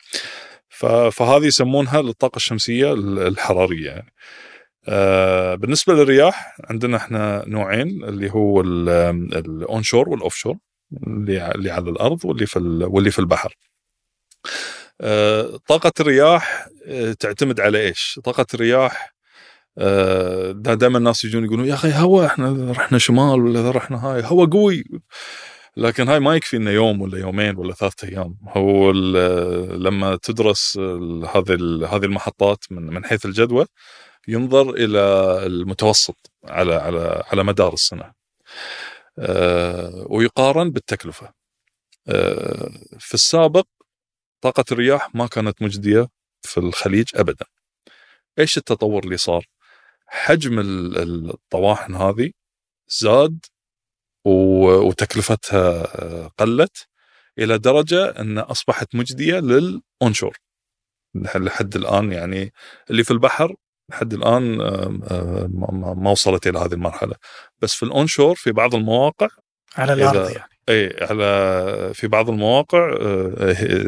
فهذه يسمونها الطاقة الشمسية الحرارية يعني. آه، بالنسبة للرياح عندنا إحنا نوعين اللي هو ال onshore وال offshore اللي على الأرض واللي في ال- واللي في البحر. طاقة الرياح آه، تعتمد على إيش؟ طاقة الرياح دائما الناس يجون يقولون يا أخي هوا إحنا رحنا شمال ولا رحنا هاي؟ هوا قوي. لكن هاي ما يكفي إنه يوم ولا يومين ولا ثلاثة أيام. هو لما تدرس هذه هذه المحطات من من حيث الجدوى ينظر إلى المتوسط على على على مدار السنة. آه، ويقارن بالتكلفة. آه، في السابق طاقة الرياح ما كانت مجدية في الخليج أبدا. إيش التطور اللي صار؟ حجم ال- ال- الطواحن هذه زاد وتكلفتها قلت إلى درجة أن أصبحت مجدية للأونشور. لح- لحد الآن يعني اللي في البحر لحد الآن آه، آه، ما- وصلت إلى هذه المرحلة. بس في الأونشور في بعض المواقع على الأرض يعني. اي على في بعض المواقع آه، هي-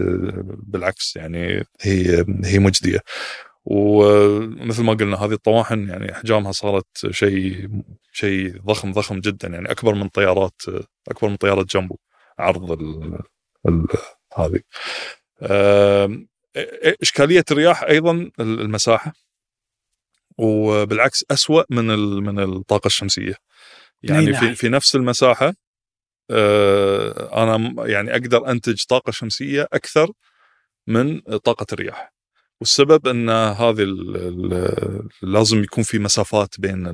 بالعكس يعني هي هي مجدية. ومثل ما قلنا هذه الطواحن يعني احجامها صارت شيء شيء ضخم ضخم جدا. يعني أكبر من طيارات أكبر من طيارة جنبو عرض ال ال هذه. آم، إشكالية الرياح أيضا المساحة. وبالعكس أسوأ من من الطاقة الشمسية. يعني في ناحية؟ في نفس المساحة آه، أنا م- يعني أقدر أنتج طاقة شمسية أكثر من طاقة الرياح. والسبب أن هذه لازم يكون في مسافات بين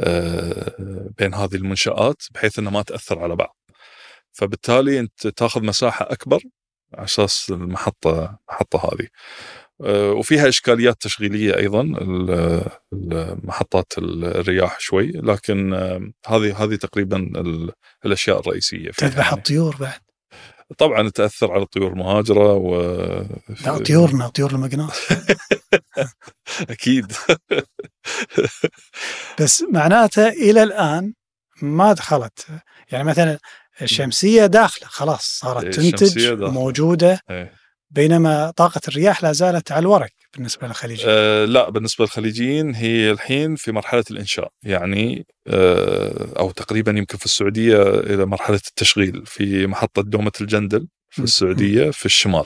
آه، بين هذه المنشآت بحيث أنها ما تأثر على بعض. فبالتالي أنت تاخذ مساحة أكبر على أساس المحطه المحطة هذه. آه، وفيها إشكاليات تشغيلية أيضا محطات الرياح شوي لكن آه، هذه هذه تقريبا ال- الأشياء الرئيسية فيها تذبح يعني. الطيور بعد طبعا تأثر على الطيور المهاجره و لا طيورنا طيور المقناص أكيد بس معناته إلى الآن ما دخلت يعني مثلا الشمسية داخلة خلاص صارت إيه، تنتج داخلة. موجودة إيه. بينما طاقة الرياح لا زالت على الورق بالنسبة للخليج آه لا بالنسبة للخليجيين هي الحين في مرحلة الإنشاء يعني آه أو تقريبا يمكن في السعودية إلى مرحلة التشغيل في محطة دومة الجندل في م. السعودية في الشمال.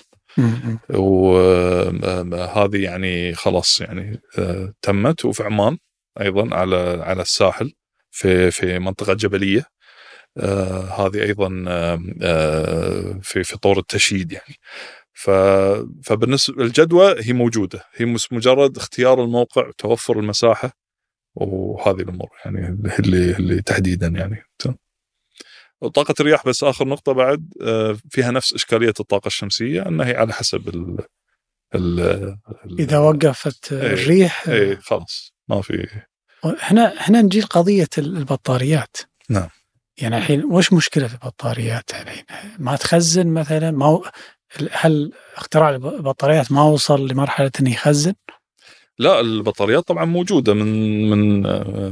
وهذه يعني خلاص يعني آه، تمت وفي عمان أيضا على على الساحل في في منطقة جبلية آه، هذه أيضا آه، في في طور التشييد يعني ف فبالنسبة الجدوى هي موجودة هي مجرد اختيار الموقع توفر المساحة وهذه الأمور يعني اللي اللي تحديدا يعني وطاقة الرياح بس آخر نقطة بعد آه، فيها نفس إشكالية الطاقة الشمسية أنها هي على حسب ال ال ال- إذا وقفت إيه. الريح اي خلاص ما في هنا هنا نجي لقضيه البطاريات نعم. يعني الحين وش مشكلة البطاريات الحين؟ ما تخزن مثلا ما هل اختراع البطاريات ما وصل لمرحلة إنه يخزن؟ لا البطاريات طبعا موجودة من من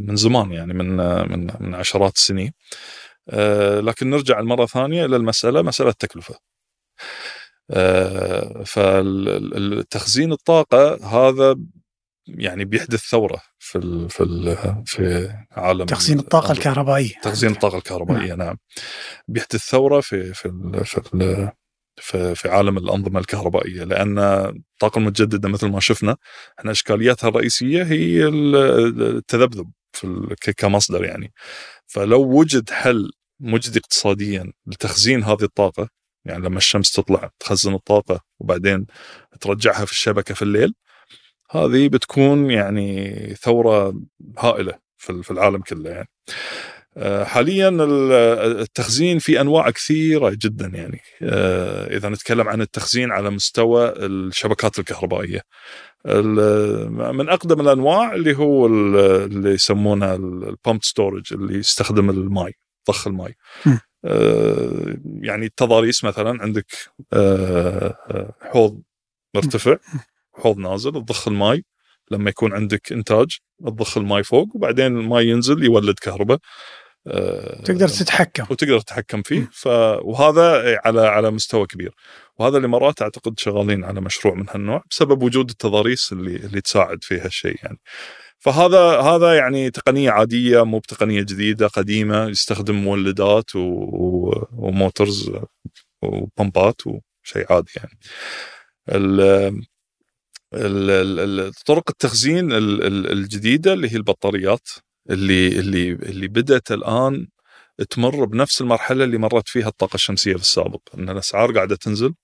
من زمان يعني من من من عشرات السنين. آه، لكن نرجع مرة ثانية إلى المسألة مسألة تكلفة آه، فالتخزين الطاقة هذا يعني بيحدث ثورة في ال في ال في عالم تخزين الطاقة الكهربائية. تخزين الطاقة الكهربائية نعم. بيحدث ثورة في في ال في ال في, عالم الأنظمة الكهربائية لأن الطاقة المتجددة مثل ما شفنا إحنا إشكالياتها الرئيسية هي ال- التذبذب في كمصدر يعني. فلو وجد حل مجدي اقتصاديا لتخزين هذه الطاقة يعني لما الشمس تطلع تخزن الطاقة وبعدين ترجعها في الشبكة في الليل هذه بتكون يعني ثورة هائلة في العالم كله يعني. حاليا ال- التخزين في أنواع كثيرة جدا يعني. آه، إذا نتكلم عن التخزين على مستوى الشبكات الكهربائية. ال- من أقدم الأنواع اللي هو ال- اللي يسمونه ال pumped storage اللي يستخدم الماء ضخ الماء م. آه، يعني التضاريس مثلا عندك آه، آه، حوض مرتفع حوض نازل تضخ الماء لما يكون عندك إنتاج تضخ الماء فوق وبعدين الماء ينزل يولد كهرباء. آه، تقدر تتحكم. وتقدر تتحكم فيه. ف... وهذا على على مستوى كبير. وهذا الامارات أعتقد شغالين على مشروع من هالنوع بسبب وجود التضاريس اللي اللي تساعد في هالشيء يعني. فهذا هذا يعني تقنية عادية مو بتقنية جديدة قديمة يستخدم مولدات و... و... وموتورز وبمبات وشيء عادي يعني. ال... ال... ال... ال- طرق التخزين ال... ال- الجديدة اللي هي البطاريات. اللي اللي اللي بدأت الآن تمر بنفس المرحلة اللي مرت فيها الطاقة الشمسية في السابق إن الأسعار قاعدة تنزل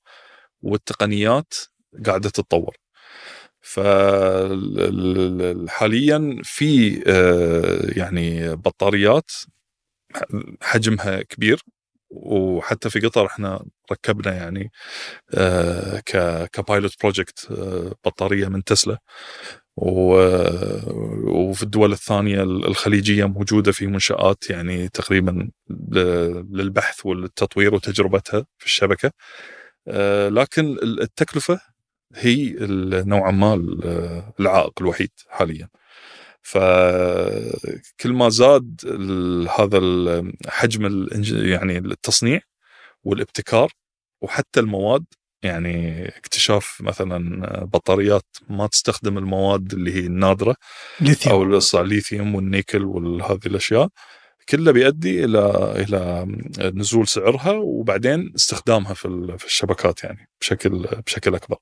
والتقنيات قاعدة تتطور. فحاليا في آه، يعني بطاريات حجمها كبير وحتى في قطر إحنا ركبنا يعني آه، كبايلوت بروجكت آه، بطارية من تسلا. وفي الدول الثانية الخليجية موجودة في منشآت يعني تقريبا للبحث والتطوير وتجربتها في الشبكة. آه، لكن التكلفة هي نوعا ما ال- العائق الوحيد حاليا. فكل ما زاد هذا حجم يعني التصنيع والابتكار وحتى المواد يعني اكتشاف مثلا بطاريات ما تستخدم المواد اللي هي النادرة ليثيوم أو الليثيوم والنيكل وهذه الأشياء كله بيؤدي إلى إلى نزول سعرها وبعدين استخدامها في في الشبكات يعني بشكل بشكل أكبر.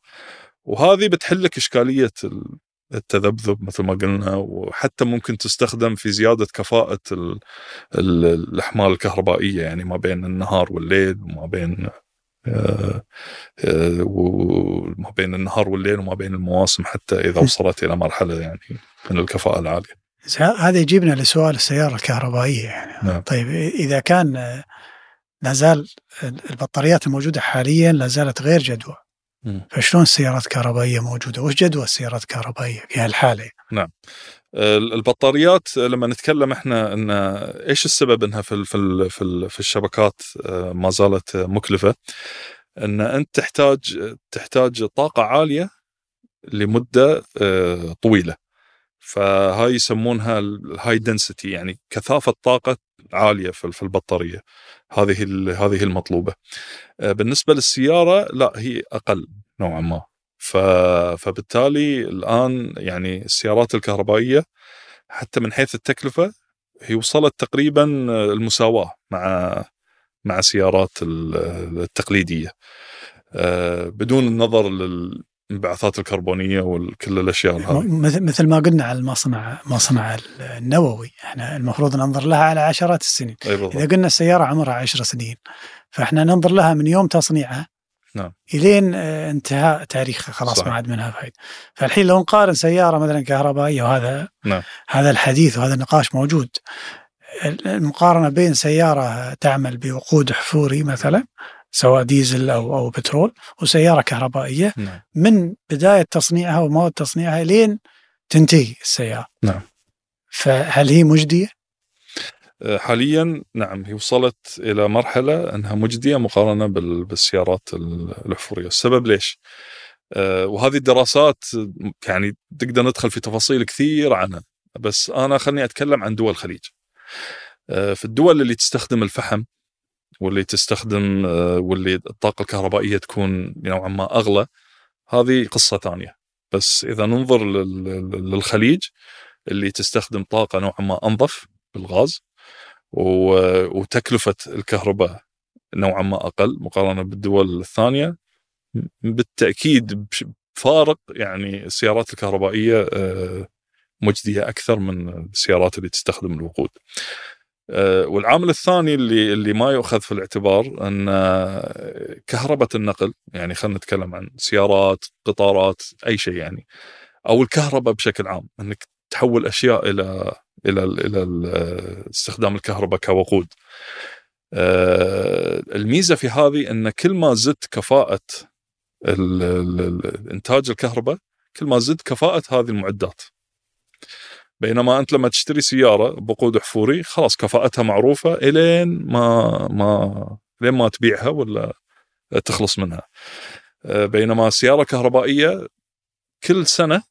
وهذه بتحل لك إشكالية ال- التذبذب مثل ما قلنا وحتى ممكن تستخدم في زيادة كفاءة ال- ال- الأحمال الكهربائية يعني ما بين النهار والليل وما بين آه، آه، وما بين النهار والليل وما بين المواسم حتى إذا وصلت إلى مرحلة يعني من الكفاءة العالية. هذا يجيبنا لسؤال السيارة الكهربائية يعني نعم. طيب إذا كان آه، لا زال البطاريات الموجودة حاليا لا زالت غير جدوى. فشلون السيارات الكهربائية موجودة؟ وش جدوى السيارات الكهربائية في هالحالة؟ البطاريات لما نتكلم إحنا إن إيش السبب إنها في في في في الشبكات آه، ما زالت مكلفة؟ إن أنت تحتاج تحتاج طاقة عالية لمدة آه، طويلة. فهاي يسمونها الهاي دنسيتي يعني كثافة طاقة عالية في البطارية. هذه هذه المطلوبة. آه، بالنسبة للسيارة لا هي أقل نوعا ما. فبالتالي الآن يعني السيارات الكهربائية حتى من حيث التكلفة هي وصلت تقريبا المساواة مع مع السيارات التقليدية. آه، بدون النظر للانبعاثات الكربونية وكل الأشياء هذه. مثل ما قلنا على المصنع مصنع النووي إحنا المفروض ننظر لها على عشرات السنين. أي بالضبط. إذا قلنا السيارة عمرها عشر سنين فإحنا ننظر لها من يوم تصنيعها نعم إلين آه، انتهاء تاريخها خلاص ما عاد منها فائده فالحين لو نقارن سيارة مثلا كهربائية وهذا نعم. هذا الحديث وهذا النقاش موجود المقارنة بين سيارة تعمل بوقود حفوري مثلا سواء ديزل أو أو بترول وسيارة كهربائية نعم. من بداية تصنيعها ومواد تصنيعها لين تنتهي السيارة نعم فهل هي مجدية؟ آه، حاليا نعم هي وصلت إلى مرحلة أنها مجدية مقارنة بالسيارات الحفوريه، السبب ليش؟ آه، وهذه الدراسات يعني تقدر ندخل في تفاصيل كثير عنها بس أنا خليني أتكلم عن دول الخليج. آه، في الدول اللي تستخدم الفحم واللي تستخدم واللي الطاقة الكهربائية تكون نوعا ما أغلى هذه قصة ثانية بس إذا ننظر للخليج اللي تستخدم طاقة نوعا ما أنظف بالغاز وتكلفة الكهرباء نوعا ما أقل مقارنة بالدول الثانية بالتأكيد فارق يعني السيارات الكهربائية آه، مجدية أكثر من السيارات اللي تستخدم الوقود. آه، والعامل الثاني اللي اللي ما يؤخذ في الاعتبار أن كهرباء النقل يعني خلينا نتكلم عن سيارات، قطارات، أي شيء يعني أو الكهرباء بشكل عام أنك تحول أشياء إلى إلى إلى استخدام الكهرباء كوقود. آه، الميزة في هذه إن كل ما زدت كفاءة إنتاج الكهرباء كل ما زدت كفاءة هذه المعدات. بينما أنت لما تشتري سيارة بوقود حفوري خلاص كفاءتها معروفة إلين ما ما لين ما تبيعها ولا تخلص منها. آه، بينما السياره الكهربائيه كل سنة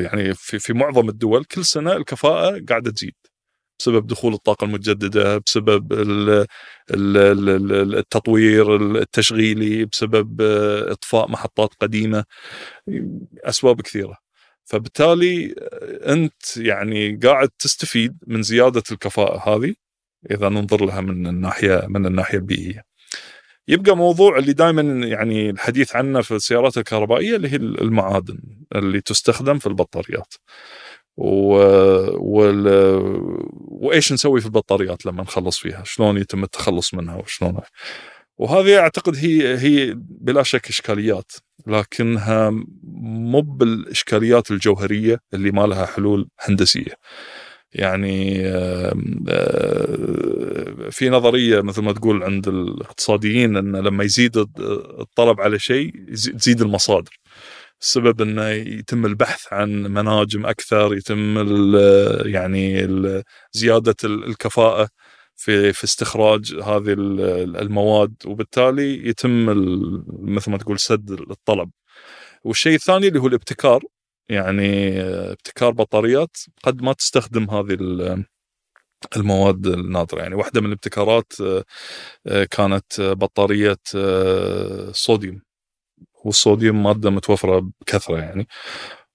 يعني في في معظم الدول كل سنة الكفاءة قاعدة تزيد بسبب دخول الطاقة المتجددة بسبب التطوير التشغيلي بسبب إطفاء محطات قديمة أسباب كثيرة فبالتالي أنت يعني قاعد تستفيد من زيادة الكفاءة هذه إذا ننظر لها من الناحية من الناحية البيئية. يبقى موضوع اللي دائما يعني الحديث عنه في السيارات الكهربائية اللي هي المعادن اللي تستخدم في البطاريات. و... وال... وإيش نسوي في البطاريات لما نخلص فيها؟ شلون يتم التخلص منها وشلون وهذه أعتقد هي هي بلا شك إشكاليات لكنها مو بالإشكاليات الجوهرية اللي ما لها حلول هندسية. يعني في نظرية مثل ما تقول عند الاقتصاديين إن لما يزيد الطلب على شيء تزيد المصادر. السبب إنه يتم البحث عن مناجم أكثر يتم يعني زيادة الكفاءة في في استخراج هذه المواد وبالتالي يتم مثل ما تقول سد الطلب. والشيء الثاني اللي هو الابتكار. يعني ابتكار بطاريات قد ما تستخدم هذه المواد النادرة يعني واحدة من الابتكارات آه، كانت بطارية آه، صوديوم. والصوديوم مادة متوفرة بكثرة يعني.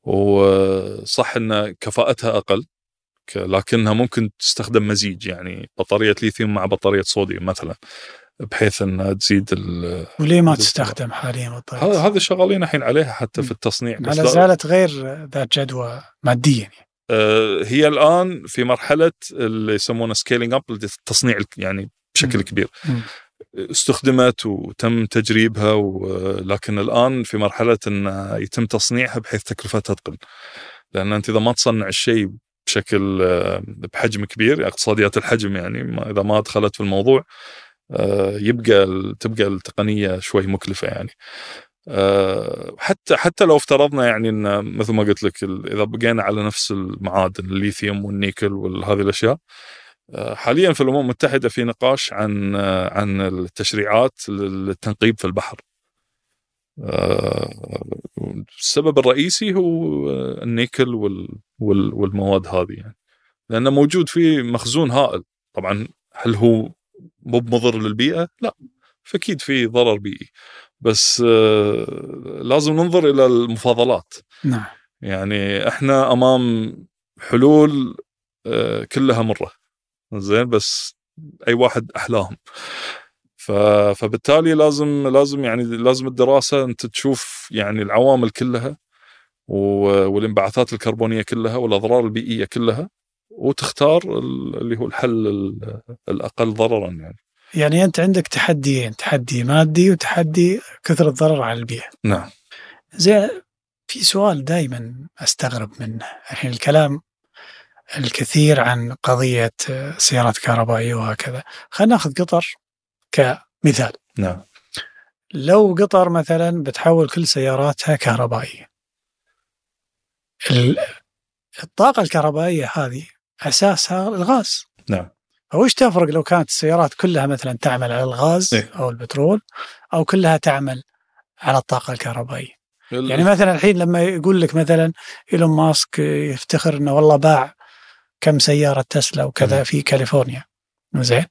وصح إن كفاءتها أقل لكنها ممكن تستخدم مزيج يعني. بطارية ليثيوم مع بطارية صوديوم مثلا. بحيث إنها تزيد وليه ما تستخدم حاليا بالضبط؟ هذا شغالين الحين عليها حتى في التصنيع بس لا زالت غير ذات جدوى ماديا يعني. آه هي الآن في مرحلة اللي يسمونه scaling up التصنيع يعني بشكل م. كبير م. استخدمت وتم تجريبها ولكن الآن في مرحلة إن يتم تصنيعها بحيث تكلفتها تقل لأن أنت إذا ما تصنع الشيء بشكل آه، بحجم كبير اقتصاديات الحجم يعني إذا ما دخلت في الموضوع يبقى تبقى التقنية شوي مكلفة يعني. آه، حتى حتى لو افترضنا يعني إن مثل ما قلت لك إذا بقينا على نفس المعادن الليثيوم والنيكل وهذه الأشياء آه، حاليا في الأمم المتحدة في نقاش عن عن التشريعات للتنقيب في البحر. آه، السبب الرئيسي هو النيكل وال وال والمواد هذه يعني. لأنه موجود في مخزون هائل. طبعا هل هو مو مضر للبيئة؟ لا فأكيد في ضرر بيئي. بس آه، لازم ننظر إلى المفاضلات. نعم. يعني إحنا أمام حلول آه، كلها مرة. زين؟ بس أي واحد أحلاهم. فبالتالي لازم لازم يعني لازم الدراسة أنت تشوف يعني العوامل كلها والانبعاثات الكربونية كلها والأضرار البيئية كلها. وتختار ال- اللي هو الحل ال- الأقل ضررا يعني. يعني أنت عندك تحديين تحدي مادي وتحدي كثر الضرر على البيئة. نعم. زين في سؤال دائما أستغرب منه. الحين الكلام الكثير عن قضية سيارات كهربائية وهكذا. خلينا ناخذ قطر كمثال. نعم. لو قطر مثلا بتحول كل سياراتها كهربائية ال- الطاقة الكهربائية هذه اساسها الغاز نعم فوش تفرق لو كانت السيارات كلها مثلا تعمل على الغاز إيه. أو البترول أو كلها تعمل على الطاقة الكهربائية ال- يعني مثلا الحين لما يقول لك مثلا إيلون ماسك يفتخر إنه والله باع كم سيارة تسلا وكذا. في كاليفورنيا زين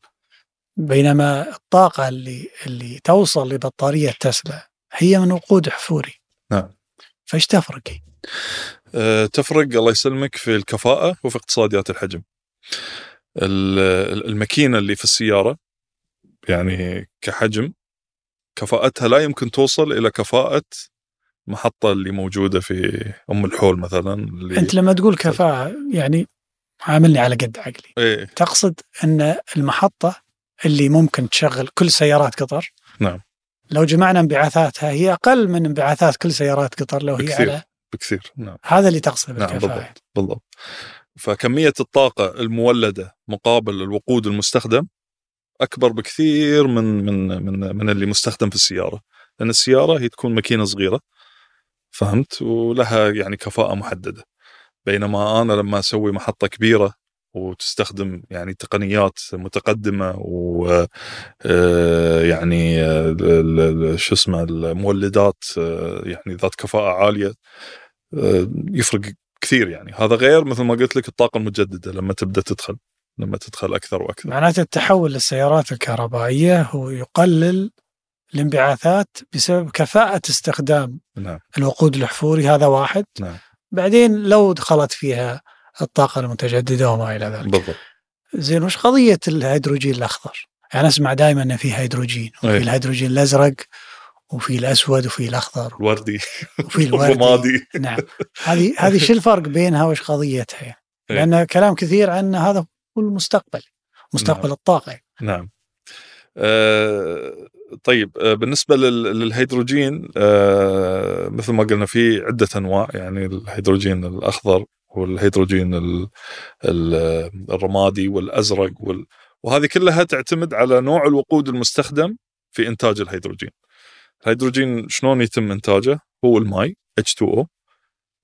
بينما الطاقة اللي اللي توصل لبطارية تسلا هي من وقود احفوري نعم. فايش تفرق؟ آه، تفرق الله يسلمك في الكفاءة وفي اقتصاديات الحجم ال- ال- الماكينة اللي في السيارة يعني كحجم كفاءتها لا يمكن توصل إلى كفاءة محطة اللي موجودة في أم الحول مثلا اللي أنت لما تقول كفاءة يعني عاملني على قد عقلي إيه تقصد أن المحطة اللي ممكن تشغل كل سيارات قطر نعم. لو جمعنا انبعاثاتها هي أقل من انبعاثات كل سيارات قطر لو هي بكثير. على بكثير نعم. هذا اللي تقصده نعم بالضبط بالضبط. فكمية الطاقة المولدة مقابل الوقود المستخدم أكبر بكثير من من من من اللي مستخدم في السيارة لأن السيارة هي تكون ماكينة صغيرة فهمت؟ ولها يعني كفاءة محددة. بينما أنا لما أسوي محطة كبيرة وتستخدم يعني تقنيات متقدمة و آه، يعني آه، شو اسمه المولدات آه، يعني ذات كفاءة عالية آه، يفرق كثير يعني. هذا غير مثل ما قلت لك الطاقة المجددة لما تبدأ تدخل لما تدخل أكثر وأكثر. معناته التحول للسيارات الكهربائية هو يقلل الانبعاثات بسبب كفاءة استخدام نعم. الوقود الأحفوري هذا واحد. نعم. بعدين لو دخلت فيها الطاقة المتجددة وما إلى ذلك بالضبط زين وش قضية الهيدروجين الأخضر؟ يعني أسمع دائما ان في هيدروجين وفي أي. الهيدروجين الأزرق وفي الأسود وفي الأخضر الوردي وفي الرمادي نعم هذه هذه شو الفرق بينها وش قضيتها يعني؟ إيه. لأن كلام كثير عن هذا هو المستقبل مستقبل نعم. الطاقة نعم آه طيب آه بالنسبة لل- للهيدروجين آه مثل ما قلنا في عدة أنواع يعني الهيدروجين الأخضر والهيدروجين ال- ال- الرمادي والأزرق وال وهذه كلها تعتمد على نوع الوقود المستخدم في إنتاج الهيدروجين. الهيدروجين شلون يتم إنتاجه؟ هو الماء H2O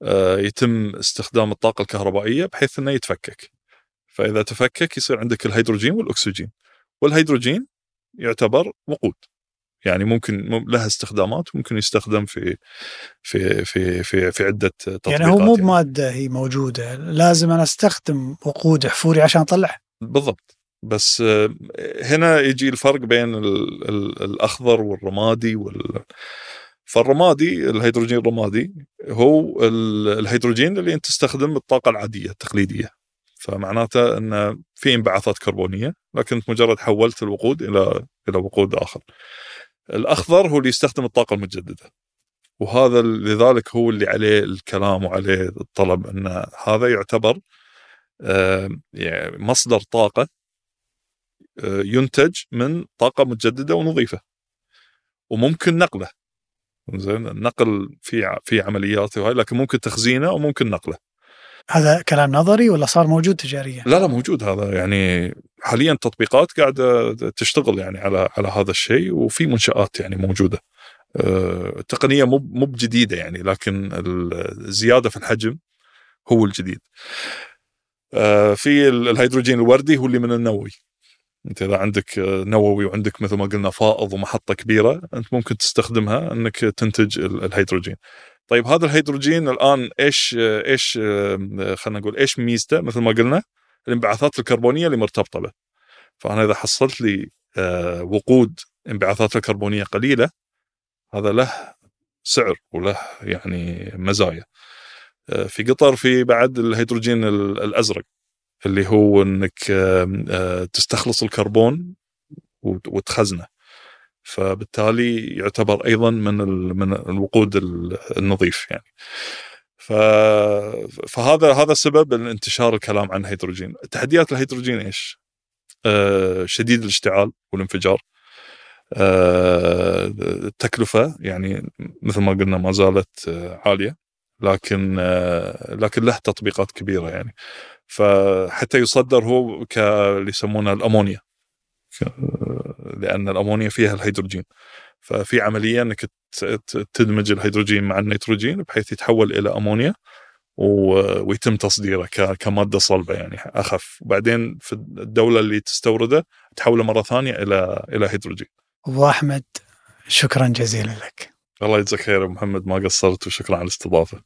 آه يتم استخدام الطاقة الكهربائية بحيث أنه يتفكك. فإذا تفكك يصير عندك الهيدروجين والأكسجين. والهيدروجين يعتبر وقود. يعني ممكن مم- لها استخدامات ممكن يستخدم في في في في في عدة تطبيقات يعني هو مو بمادة هي موجودة لازم أنا أستخدم وقود احفوري عشان اطلع بالضبط. بس آه، هنا يجي الفرق بين ال ال الأخضر والرمادي وال فالرمادي الهيدروجين الرمادي هو ال- الهيدروجين اللي أنت تستخدم الطاقه العادية التقليدية. فمعناته أن في انبعاثات كربونية لكن مجرد حولت الوقود إلى إلى وقود آخر. الأخضر هو اللي يستخدم الطاقة المجدده. وهذا لذلك هو اللي عليه الكلام وعليه الطلب أن هذا يعتبر آه، يعني مصدر طاقة آه، ينتج من طاقة متجددة ونظيفة. وممكن نقله. زين النقل في في عمليات وهاي لكن ممكن تخزينه وممكن نقله. هذا كلام نظري ولا صار موجود تجاريا؟ لا لا موجود هذا يعني حاليا تطبيقات قاعدة تشتغل يعني على على هذا الشيء وفي منشآت يعني موجودة. آه، التقنية مو مو بجديدة يعني لكن الزيادة في الحجم هو الجديد. آه، في ال- الهيدروجين الوردي هو اللي من النووي. أنت إذا عندك نووي وعندك مثل ما قلنا فائض ومحطة كبيرة أنت ممكن تستخدمها أنك تنتج الهيدروجين. طيب هذا الهيدروجين الآن إيش إيش خلينا نقول إيش ميزته مثل ما قلنا الانبعاثات الكربونية اللي مرتبطة به. فأنا إذا حصلت لي آه، وقود انبعاثات الكربونية قليلة هذا له سعر وله يعني مزايا. آه، في قطر في بعد الهيدروجين الأزرق اللي هو إنك آه، تستخلص الكربون وتخزنه فبالتالي يعتبر أيضا من من الوقود النظيف يعني فهذا هذا سبب انتشار الكلام عن الهيدروجين. تحديات الهيدروجين إيش؟ آه، شديد الاشتعال والانفجار. آه، التكلفة يعني مثل ما قلنا ما زالت عالية لكن لكن له تطبيقات كبيرة يعني. فحتى يصدر هو كاللي يسمونه الأمونيا. لأن الأمونيا فيها الهيدروجين. ففي عملية أنك تدمج الهيدروجين مع النيتروجين بحيث يتحول إلى أمونيا ويتم تصديره كمادة صلبة يعني أخف وبعدين في الدولة اللي تستوردة تحوله مرة ثانية إلى إلى هيدروجين. أبو أحمد شكرا جزيلا لك. الله يجزاك خير محمد ما قصرت وشكرا على الاستضافة.